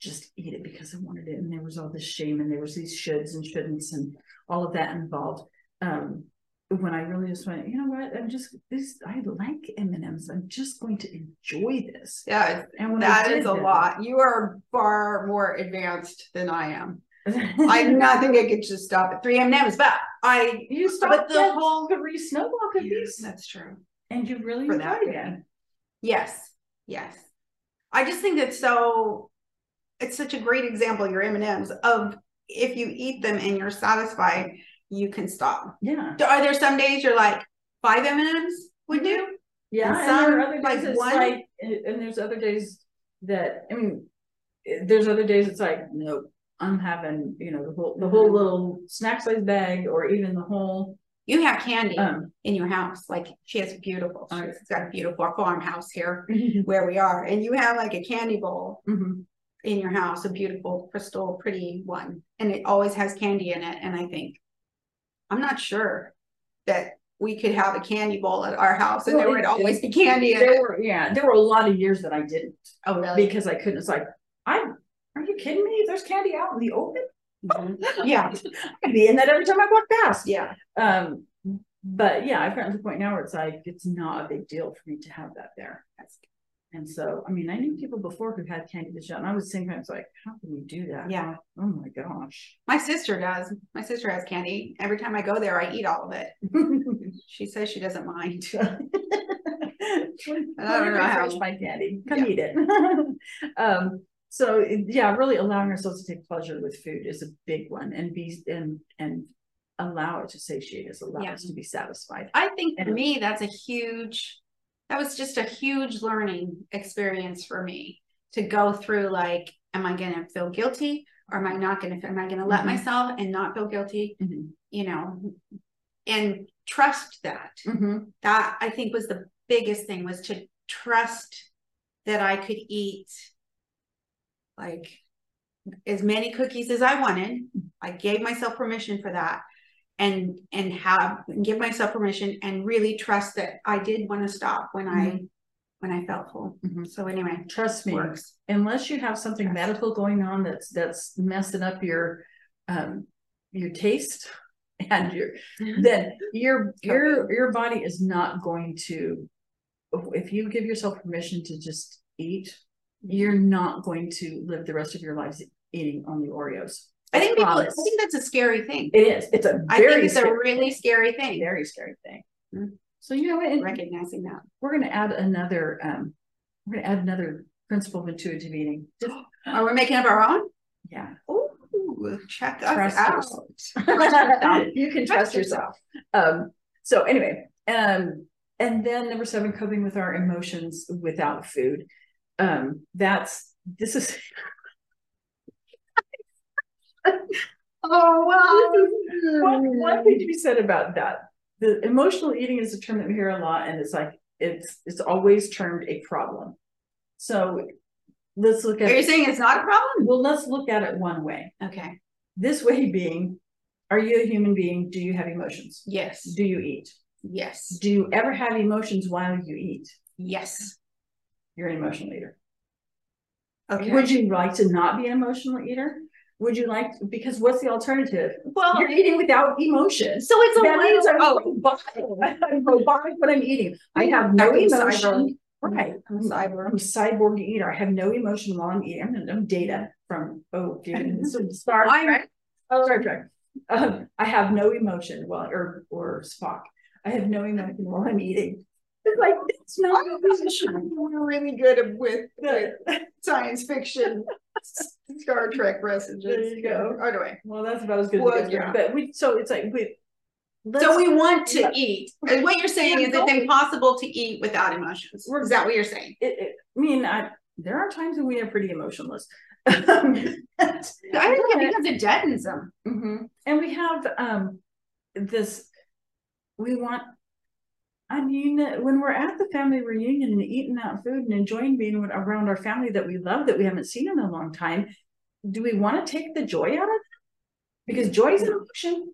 just eat it because I wanted it. And there was all this shame and there was these shoulds and shouldn'ts and all of that involved. Um, when I really just went, you know what? I'm just this. I like M and M's. I'm just going to enjoy this. yeah, And that is a that- lot. You are far more advanced than I am. I do not think I could just stop at three M and M's, but I. you stopped the whole- three snowball cookies, That's true. and you really For that enjoyed it. Yes, yes. I just think it's so. It's such a great example. Your M and M's of if you eat them and you're satisfied, you can stop. Yeah. Are there some days you're like five M and M's would do? Yeah, And and, there are other days it's one- like, and there's other days that I mean, there's other days it's like, nope, I'm having you know the whole the whole little snack size bag or even the whole You have candy um. in your house. Like she has a beautiful. Oh, She's got a beautiful farmhouse here mhm, where we are, and you have like a candy bowl mhm. in your house, a beautiful crystal, pretty one, and it always has candy in it. And I think, I'm not sure that we could have a candy bowl at our house and Well, there would it- always be candy There were yeah, there were a lot of years that I didn't Oh, really? because I couldn't. It's like I'm. are you kidding me? There's candy out in the open. Mhm. Yeah. I'd be in that every time I walk past. Yeah. Um, but yeah, I've gotten to the point now where it's like it's not a big deal for me to have that there. And so, I mean, I knew people before who had candy dish out, and I was thinking, I was like, how can you do that? Yeah. Oh my gosh. My sister does. My sister has candy. Every time I go there, I eat all of it. She says she doesn't mind. I don't know how- my candy. Come Yeah. eat it. um, so yeah, really allowing ourselves to take pleasure with food is a big one, and be and and allow it to satiate us, allow Yeah. us to be satisfied. I think for And- me, that's a huge, that was just a huge learning experience for me to go through like, am I gonna feel guilty? Or am I not gonna, am I gonna let Mhm. myself and not feel guilty? Mhm. You know, and trust that. Mhm. That I think was the biggest thing was to trust that I could eat like as many cookies as I wanted. I gave myself permission for that and and have and give myself permission and really trust that I did want to stop when I when I felt full. Mhm. So anyway, Trust me, works. unless you have something Trust. medical going on that's that's messing up your um your taste and your then your your your body is not going to if you give yourself permission to just eat you're not going to live the rest of your lives eating only oreos I think people I think that's a scary thing. it is it's a I think it's a really scary thing. very scary thing Mm. so you know what and Recognizing that. we're going to add another um we're going to add another principle of intuitive eating Just- Are we making up our own? yeah Ooh, check us Trust out. you can Trust trust yourself. Um, so anyway, um, and then number seven, coping with our emotions without food. Um, that's this is Oh one, one thing to be said about that. The emotional eating is a term that we hear a lot, and it's like it's it's always termed a problem. So let's look at Are you saying it's not a problem? well, let's look at it one way. Okay. This way being, are you a human being? Do you have emotions? Yes. Do you eat? Yes. Do you ever have emotions while you eat? Yes. You're an emotional eater. Okay. Would you like to not be an emotional eater? Would you like because what's the alternative? well, You're eating without emotion. so it's a That means I'm oh, robotic. I'm robotic when I'm eating. I have no I'm emotion. Right. I'm a cyber. I'm a cyborg eater. I have no emotion while I'm eating. I'm, I'm data from oh, dude, so Star I'm- Trek. Oh, Star Trek. Um, I have no emotion while or or Spock. I have no emotion while I'm eating. It's like it's not emotion. We're really good with Good. science fiction, Star Trek messages. There you go. Anyway, Well, that's about as good Well, as it yeah. But we so it's like we So we want to Yeah. eat. And what you're saying Yeah, is it's impossible to eat without emotions. Is that what you're saying? it, it, I mean, I, there are times when we are pretty emotionless. I think because it deadens them. Mhm. And we have um this we want I mean when we're at the family reunion and eating that food and enjoying being with- around our family that we love that we haven't seen in a long time, do we want to take the joy out of it? Because joy is an emotion.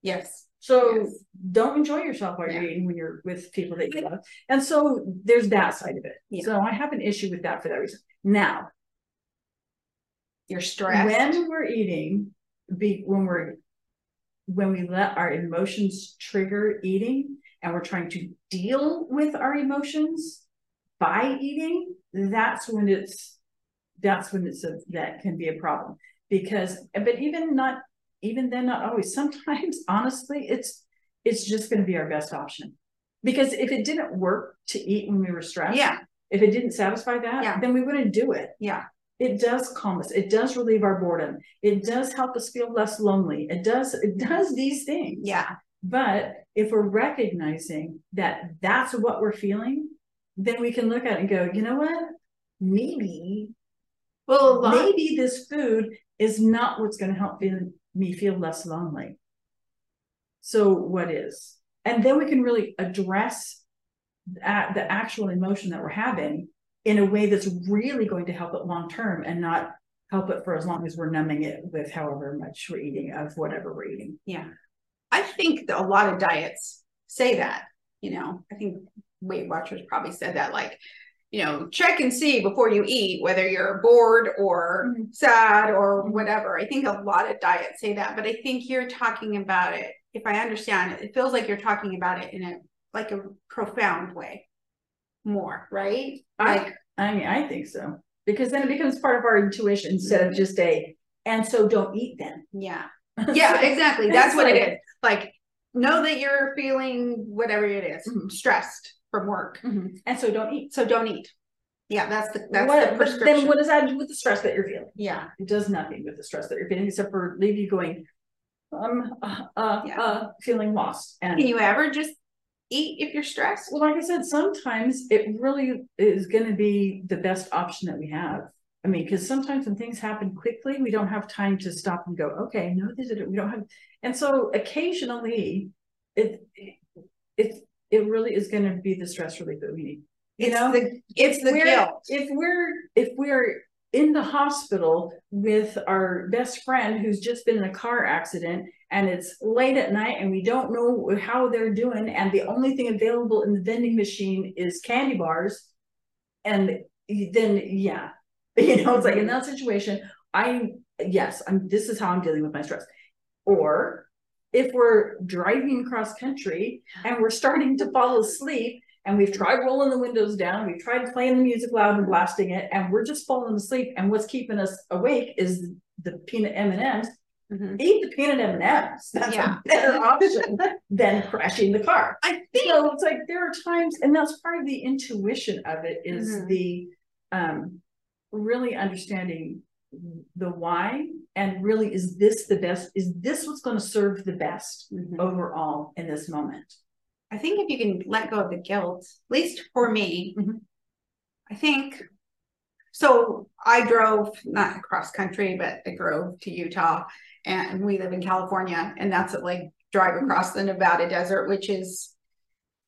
Yes. So Yes. don't enjoy yourself while you're eating when you're with people that you love. And so there's that side of it. Yeah. So I have an issue with that for that reason. Now, You're stressed. when we're eating, be when we're when we let our emotions trigger eating and we're trying to deal with our emotions by eating, that's when it's that's when it's a that can be a problem. Because but even not even then not always. Sometimes honestly it's it's just gonna be our best option. Because if it didn't work to eat when we were stressed, yeah. if it didn't satisfy that, Yeah. then we wouldn't do it. Yeah. It does calm us. It does relieve our boredom. It does help us feel less lonely. It does, it does these things. Yeah. But if we're recognizing that that's what we're feeling, then we can look at it and go, you know what? Maybe, Well, lot, maybe this food is not what's going to help feel, me feel less lonely. So what is? And then we can really address that, the actual emotion that we're having in a way that's really going to help it long term and not help it for as long as we're numbing it with however much we're eating of whatever we're eating. yeah. I think that a lot of diets say that, you know, I think Weight Watchers probably said that, like, you know, check and see before you eat whether you're bored or Mhm. sad or whatever. I think a lot of diets say that, but I think you're talking about it. If I understand it, it feels like you're talking about it in a like a profound way more, right? Like, I mean, I think so. Because then it becomes part of our intuition instead of just a, and so don't eat then. yeah. Yeah, exactly. That's what it is. Like, know that you're feeling whatever it is, Mhm. stressed from work. And so don't eat. So don't eat. Yeah, that's the that's What- the prescription. then what does that do with the stress that you're feeling? yeah. It does nothing with the stress that you're feeling except for leave you going, um, uh, uh, Yeah. uh, feeling lost. And Can you ever just eat if you're stressed? well, like I said, sometimes it really is going to be the best option that we have. I mean, because sometimes when things happen quickly, we don't have time to stop and go, okay, no, they did it. We don't have, and so occasionally, it it it really is going to be the stress relief that we need. You it's know, the it's the we're- guilt. if we're if we're in the hospital with our best friend who's just been in a car accident and it's late at night and we don't know how they're doing and the only thing available in the vending machine is candy bars and then yeah you know it's like in that situation i yes i'm this is how i'm dealing with my stress or if we're driving across country and we're starting to fall asleep and we've tried rolling the windows down, we've tried playing the music loud and blasting it, and we're just falling asleep. And what's keeping us awake is the peanut M and M's. Mhm. Eat the peanut M and M's. That's Yeah. a better option than crashing the car. I think So it's like there are times, and that's part of the intuition of it is Mhm. the um really understanding the why and really is this the best? Is this what's going to serve the best Mhm. overall in this moment? I think if you can let go of the guilt, at least for me, Mhm. I think. So I drove not across country, but I drove to Utah, and we live in California, and that's like drive across the Nevada desert, which is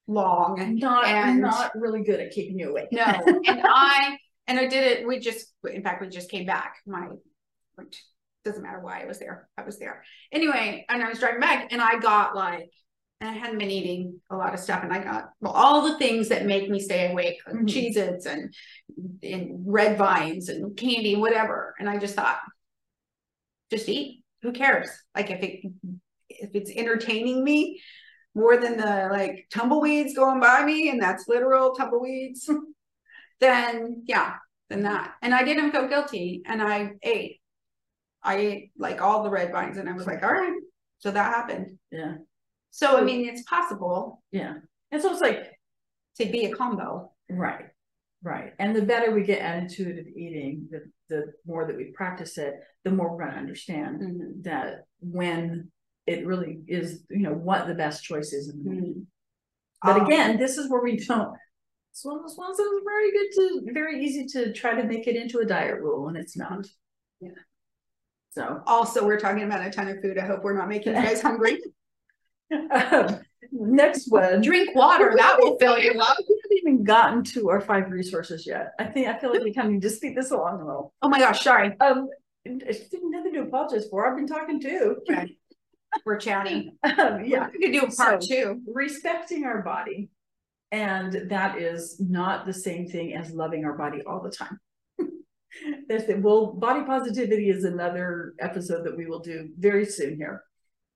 long. Not And- not really good at keeping you awake. No, and I and I did it. We just, in fact, we just came back. My which doesn't matter why I was there. I was there anyway, and I was driving back, and I got like, and I hadn't been eating a lot of stuff, and I got well all the things that make me stay awake, like Mhm. Cheez-Its and and red vines and candy, whatever. And I just thought, just eat. Who cares? Like if it if it's entertaining me more than the like tumbleweeds going by me, and that's literal tumbleweeds, then yeah, then that. And I didn't feel guilty, and I ate. I ate like all the red vines, and I was like, all right. So that happened. Yeah, So I mean, it's possible yeah. And so it's like to be a combo. right, right. And the better we get at intuitive eating, the the more that we practice it, the more we're going to understand Mhm. that when it really is, you know, what the best choice is. in the moment. Mhm. But Um, again, this is where we don't. One of those ones that is very good to, very easy to try to make it into a diet rule, and it's not. Yeah. So, Also, we're talking about a ton of food. I hope we're not making you guys hungry. um, next one. Drink water. That will fill you up. We haven't even gotten to our five resources yet. I think, I feel like we kind of need to speed this along a little. Oh my gosh, sorry. Um, nothing to apologize for. I've been talking too. Okay. We're chatting. Um, yeah. We could do a part So- two. respecting our body. And that is not the same thing as loving our body all the time. Well, body positivity is another episode that we will do very soon here.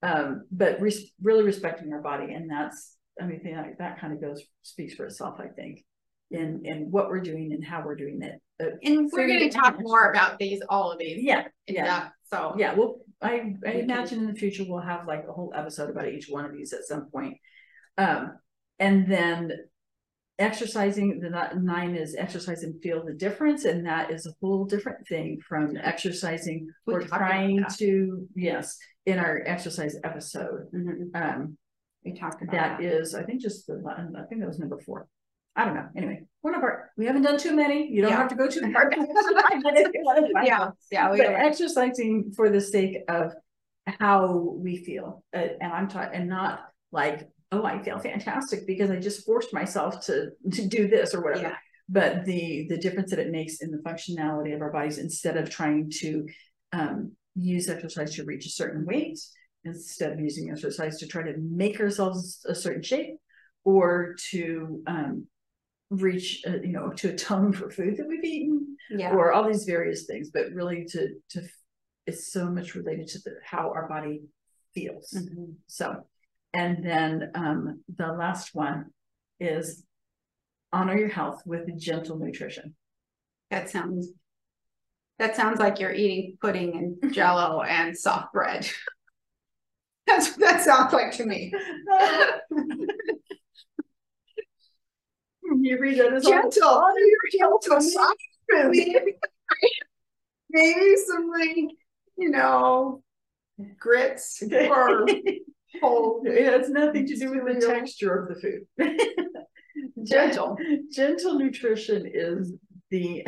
Um, but res- really respecting our body, and that's, I mean, that, that kind of goes speaks for itself, I think, in in what we're doing and how we're doing it. Uh, And we're gonna talk more about these, all of these. yeah, yeah. So. Yeah, well, I, I imagine in the future we'll have like a whole episode about each one of these at some point. Um, and then exercising, the nine is exercise and feel the difference, and that is a whole different thing from exercising We or talked about trying to, yes, in our exercise episode. Mhm. Um, We talked about that that. is, I think just the, I think that was number four. I don't know, anyway, one of our, we haven't done too many, you don't Yeah. have to go too hard. If you wanna find Yeah, yeah. we but exercising for the sake of how we feel, uh, and I'm talking, and not like, oh, I feel fantastic because I just forced myself to to do this or whatever. Yeah. But the the difference that it makes in the functionality of our bodies, instead of trying to um, use exercise to reach a certain weight, instead of using exercise to try to make ourselves a certain shape, or to um, reach, uh, you know, to atone for food that we've eaten, Yeah. or all these various things, but really to to it's so much related to the how our body feels. Mhm. So, and then um the last one is honor your health with gentle nutrition. That sounds. That sounds like you're eating pudding and jello and soft bread. That's what that sounds like to me. you read it as all- Gentle, honor your gentle, soft food. Maybe maybe some like, you know, grits or whole It has nothing to do with the texture of the food. Gentle, gentle nutrition is the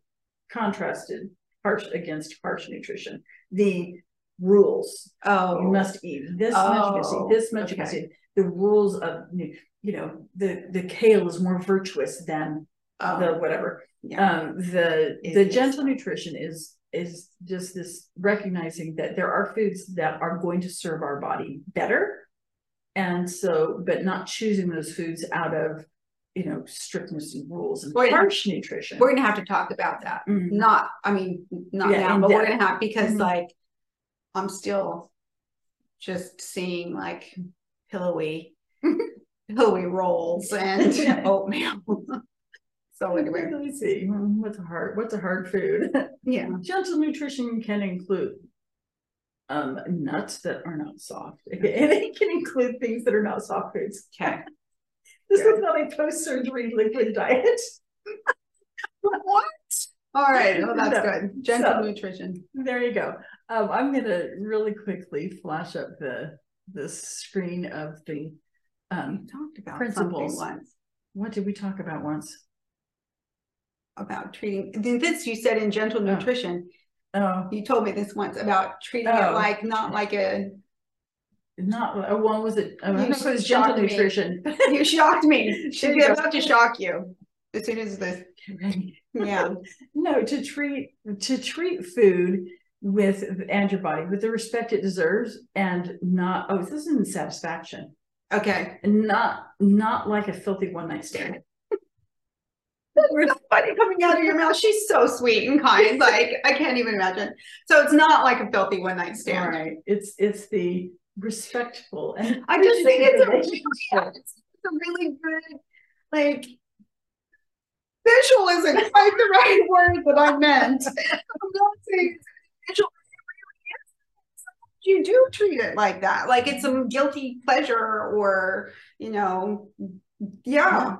contrasted harsh against harsh nutrition. The rules Oh, you must eat this much, you must Oh, eat this much, you must eat. The rules of you know the the kale is more virtuous than oh, the whatever. yeah. Um, the It the is. gentle nutrition is is just this recognizing that there are foods that are going to serve our body better, and so but not choosing those foods out of you know strictness and rules and We're gonna- harsh nutrition. We're gonna have to talk about that. Mhm. Not, I mean, not Yeah, now, but we're gonna have, because Mhm. like, I'm still just seeing like pillowy, pillowy rolls and oatmeal. So anyway, Let me see. What's a hard? What's a hard food? yeah, Gentle nutrition can include um nuts that are not soft. and it can include things that are not soft foods. okay. This is not a post-surgery liquid diet. What? All right, well, that's No. good. Gentle So- nutrition. There you go. Um, I'm gonna really quickly flash up the the screen of the um. We talked about Principles. once What did we talk about once? About treating, this you said in gentle Oh. nutrition, Oh, you told me this once about treating it Oh. like, not like a, not uh, one was it? Oh, I think it was gentle me. nutrition. you shocked me. She's about to shock you. As soon as this, yeah, No, to treat to treat food with and your body with the respect it deserves and not oh this isn't satisfaction okay. and not not like a filthy one night stand. Where's funny coming out of your mouth? She's so sweet and kind. Like I can't even imagine. So it's not like a filthy one night stand. right, it's it's the respectful and I just think it's a, yeah, it's a really good, like, visual isn't quite the right word that I meant. I'm not saying visual. really. You do treat it like that, like it's some guilty pleasure or, you know, yeah, yeah,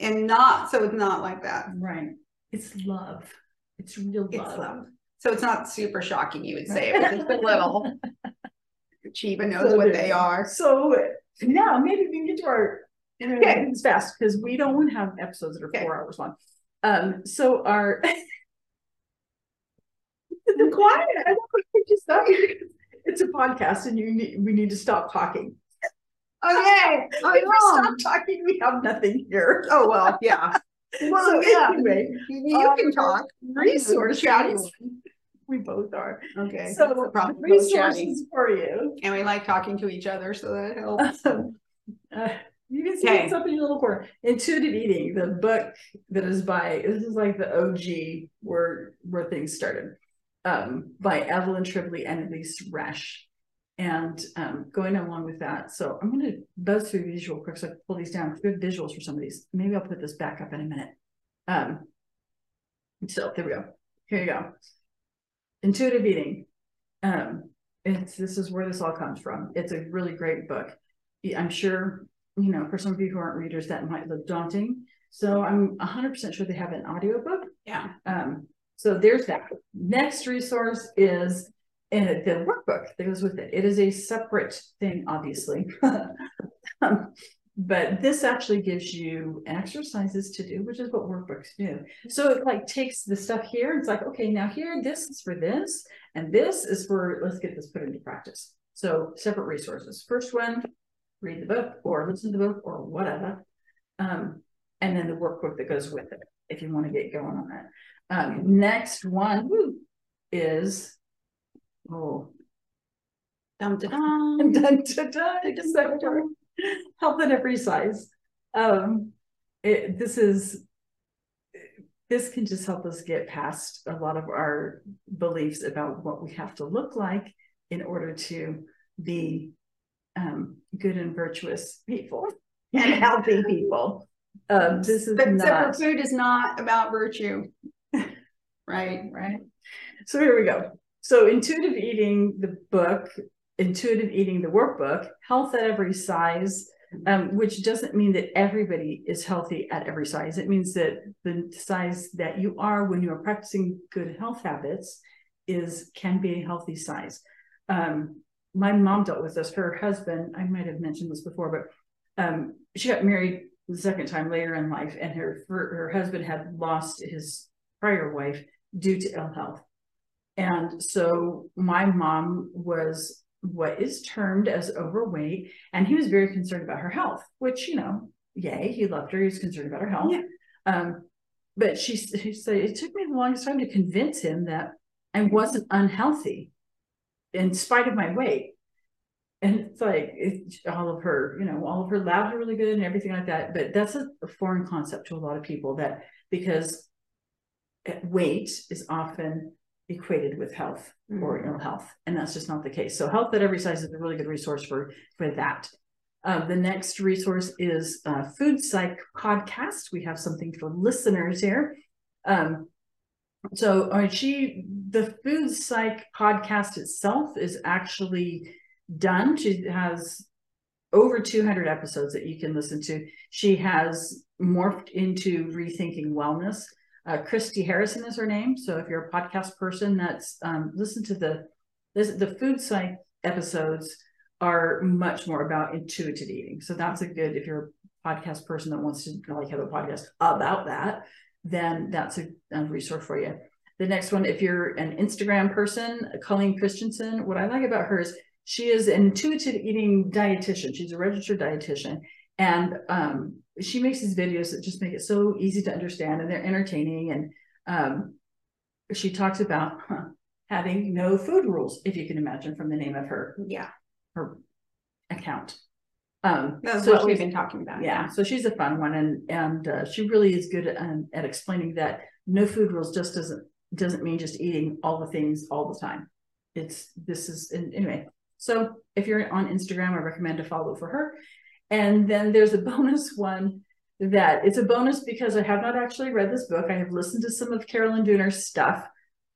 and not, so it's not like that. right. It's love. It's real It's love. love. So it's not super shocking, you would say, it was just a little. Even knows what they are. So now maybe we can get to our okay. it's fast because we don't want to have episodes that are okay. four hours long. Um, so our the quiet. I don't just stop. It's a podcast, and you need we need to stop talking. Okay. if we stop talking, we have nothing here. Oh well, yeah. Well, so yeah. anyway, you um, can talk. Resources. We both are. Okay. So resources for you. And we like talking to each other, so that helps. Uh, you can see okay. up in your little corner. Intuitive Eating, the book that is by this is like the OG where where things started. Um, by Evelyn Tribole and Elyse Resch. And um, going along with that, so I'm going to buzz through real quick so I pull these down. Good visuals for some of these. Maybe I'll put this back up in a minute. Um, so there we go. Here you go. Intuitive Eating. Um, it's this is where this all comes from. It's a really great book. I'm sure you know for some of you who aren't readers that might look daunting. So I'm 100% sure they have an audiobook. Yeah. Um, so there's that. Next resource is and the workbook that goes with it. It is a separate thing, obviously. um, but this actually gives you exercises to do, which is what workbooks do. So it like takes the stuff here. It's like, okay, now here, this is for this, and this is for, let's get this put into practice. So separate resources. First one, read the book or listen to the book or whatever. Um, and then the workbook that goes with it, if you want to get going on that. Um, next one woo, is Oh. Dum da dum. Dun da dun. Health at every size. Um, it, this is this can just help us get past a lot of our beliefs about what we have to look like in order to be um, good and virtuous people and healthy people. Um, this is but not food is not about virtue, right? Right. So here we go. So intuitive eating, the book, intuitive eating, the workbook, health at every size, um, which doesn't mean that everybody is healthy at every size. It means that the size that you are when you are practicing good health habits is can be a healthy size. Um, my mom dealt with this. Her husband, I might have mentioned this before, but um, she got married the second time later in life, and her her husband had lost his prior wife due to ill health. And so my mom was what is termed as overweight, and he was very concerned about her health, which, you know, yay, he loved her. He was concerned about her health. Yeah. Um, but she, she said, it took me the longest time to convince him that I wasn't unhealthy in spite of my weight. And it's like it, all of her, you know, all of her labs are really good and everything like that. But that's a, a foreign concept to a lot of people that because weight is often equated with health mm-hmm. or ill health, and that's just not the case. So, health at every size is a really good resource for for that. Uh, the next resource is uh, Food Psych podcast. We have something for listeners here. Um, so, uh, she the Food Psych podcast itself is actually done. She has over 200 episodes that you can listen to. She has morphed into rethinking wellness. Uh, Christy Harrison is her name. So if you're a podcast person, that's um, listen to the this, the food psych episodes are much more about intuitive eating. So that's a good if you're a podcast person that wants to like have a podcast about that, then that's a, a resource for you. The next one, if you're an Instagram person, Colleen Christensen, what I like about her is she is an intuitive eating dietitian. She's a registered dietitian, and um, she makes these videos that just make it so easy to understand and they're entertaining. And um, she talks about huh, having no food rules, if you can imagine from the name of her yeah her account. Um, That's so what we've been talking about. Yeah, yeah, so she's a fun one, and and uh, she really is good at, um, at explaining that no food rules just doesn't doesn't mean just eating all the things all the time. It's this is anyway. So if you're on Instagram, I recommend to follow for her. And then there's a bonus one that it's a bonus because I have not actually read this book. I have listened to some of Carolyn Dooner's stuff,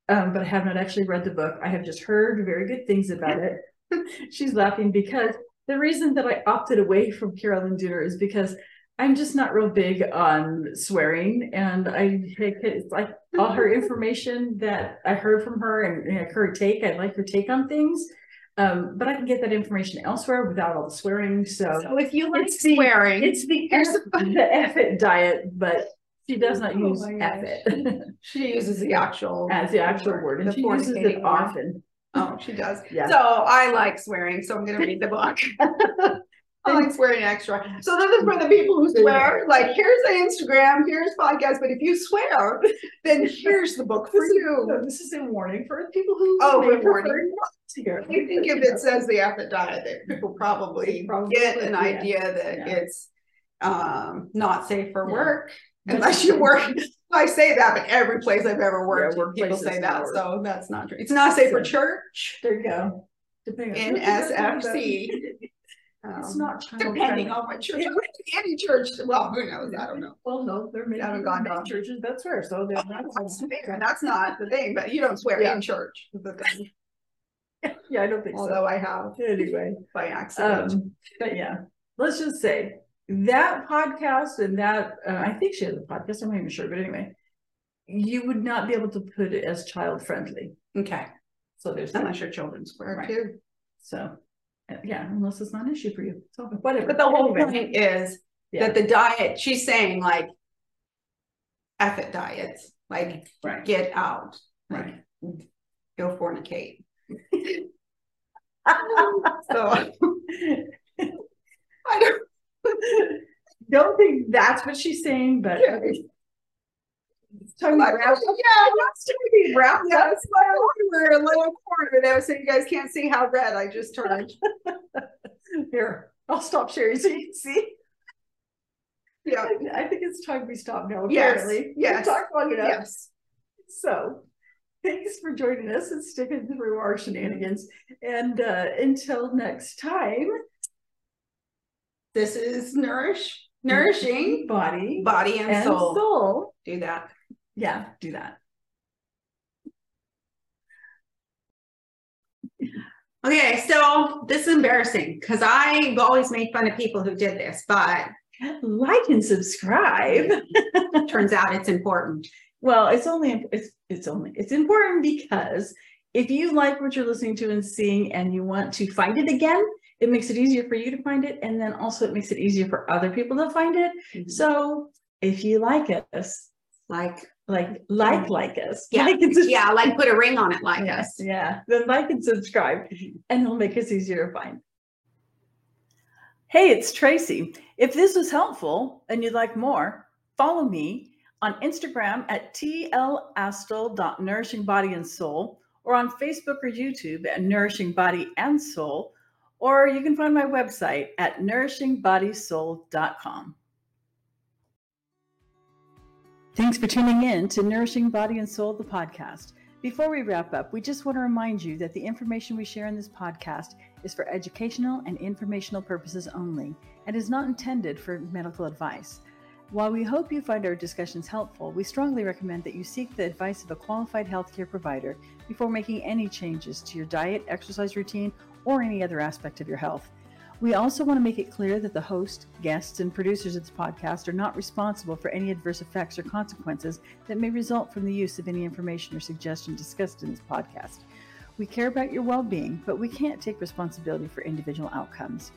um, but I have not actually read the book. I have just heard very good things about it. She's laughing because the reason that I opted away from Carolyn Dooner is because I'm just not real big on swearing, and I it's like all her information that I heard from her and, and her take. I like her take on things, Um, but I can get that information elsewhere without all the swearing. So, So if you like It's the- swearing, it's the F, the- the F it diet, but she does not Oh use F it she uses the actual as the actual word, and she uses it one. often. Oh, she does. Yeah. So I like swearing, so I'm gonna read the book. I like swearing extra. So this is for the people who swear, like, here's the Instagram, here's podcast, but if you swear, then here's the book for This is- you. This is a warning for people who. Oh, prefer warning. not to hear I think if it says the diet, that people probably Probably get an yeah. idea that Yeah. it's um not safe for Yeah. work. Unless you work, I say that, but every place I've ever worked, people say that, work. so that's not true. It's not safe for church. There you go. Depending NSFC. It's um, not child Depending friendly. on what church, it would be any church, well, who knows, I don't know. Well, no, there may Haven't gone down. churches that swear, so they're. That's That's not the thing, but you don't swear Yeah. in church, the thing, Yeah, I don't think so. although I have Anyway, by accident. um, but yeah, let's just say that podcast and that, uh, I think she has a podcast, I'm not even sure, but anyway. You would not be able to put it as child friendly, Okay, so there's, unless your children swear Right. too. so. Yeah, unless it's not an issue for you, so whatever. But the whole point is Yeah. that the diet, she's saying like. F it diets, like Right. get out, like go fornicate. So I don't. Don't think that's what she's saying, but. Yeah. Like, wrapped- yeah, that's to be wrapped. That's my underwear, a little corner there, so you guys can't see how red I just turned. Here, I'll stop sharing so you can see. Yeah, I think it's time we stop now, apparently. We've yes, Talked long enough. yes. So, thanks for joining us and sticking through our shenanigans. And uh, until next time, This is nourish, nourishing body body and, and soul. soul. Do that. Yeah, do that. Okay, so this is embarrassing because I've always made fun of people who did this, but Like and subscribe. turns out it's important. Well, it's only it's it's only it's important because if you like what you're listening to and seeing and you want to find it again, it makes it easier for you to find it, and then also it makes it easier for other people to find it. Mm-hmm. So if you like us, Like, like like like us, Yeah, like and yeah, like put a ring on it like yeah, us. yeah, then like and subscribe, and it'll make us easier to find. Hey, it's Tracy. If this was helpful and you'd like more, follow me on Instagram at tlastel.nourishing and soul, or on Facebook or YouTube at Nourishing Body and Soul, or you can find my website at nourishingbodysoul.com. Thanks for tuning in to Nourishing Body and Soul, the podcast. Before we wrap up, we just want to remind you that the information we share in this podcast is for educational and informational purposes only and is not intended for medical advice. While we hope you find our discussions helpful, we strongly recommend that you seek the advice of a qualified healthcare provider before making any changes to your diet, exercise routine, or any other aspect of your health. We also want to make it clear that the host, guests, and producers of this podcast are not responsible for any adverse effects or consequences that may result from the use of any information or suggestion discussed in this podcast. We care about your well being, but we can't take responsibility for individual outcomes.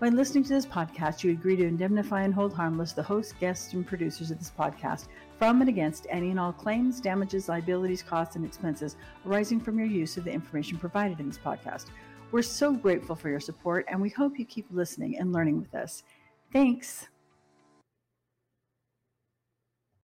By listening to this podcast, you agree to indemnify and hold harmless the host, guests, and producers of this podcast from and against any and all claims, damages, liabilities, costs, and expenses arising from your use of the information provided in this podcast. We're so grateful for your support, and we hope you keep listening and learning with us. Thanks.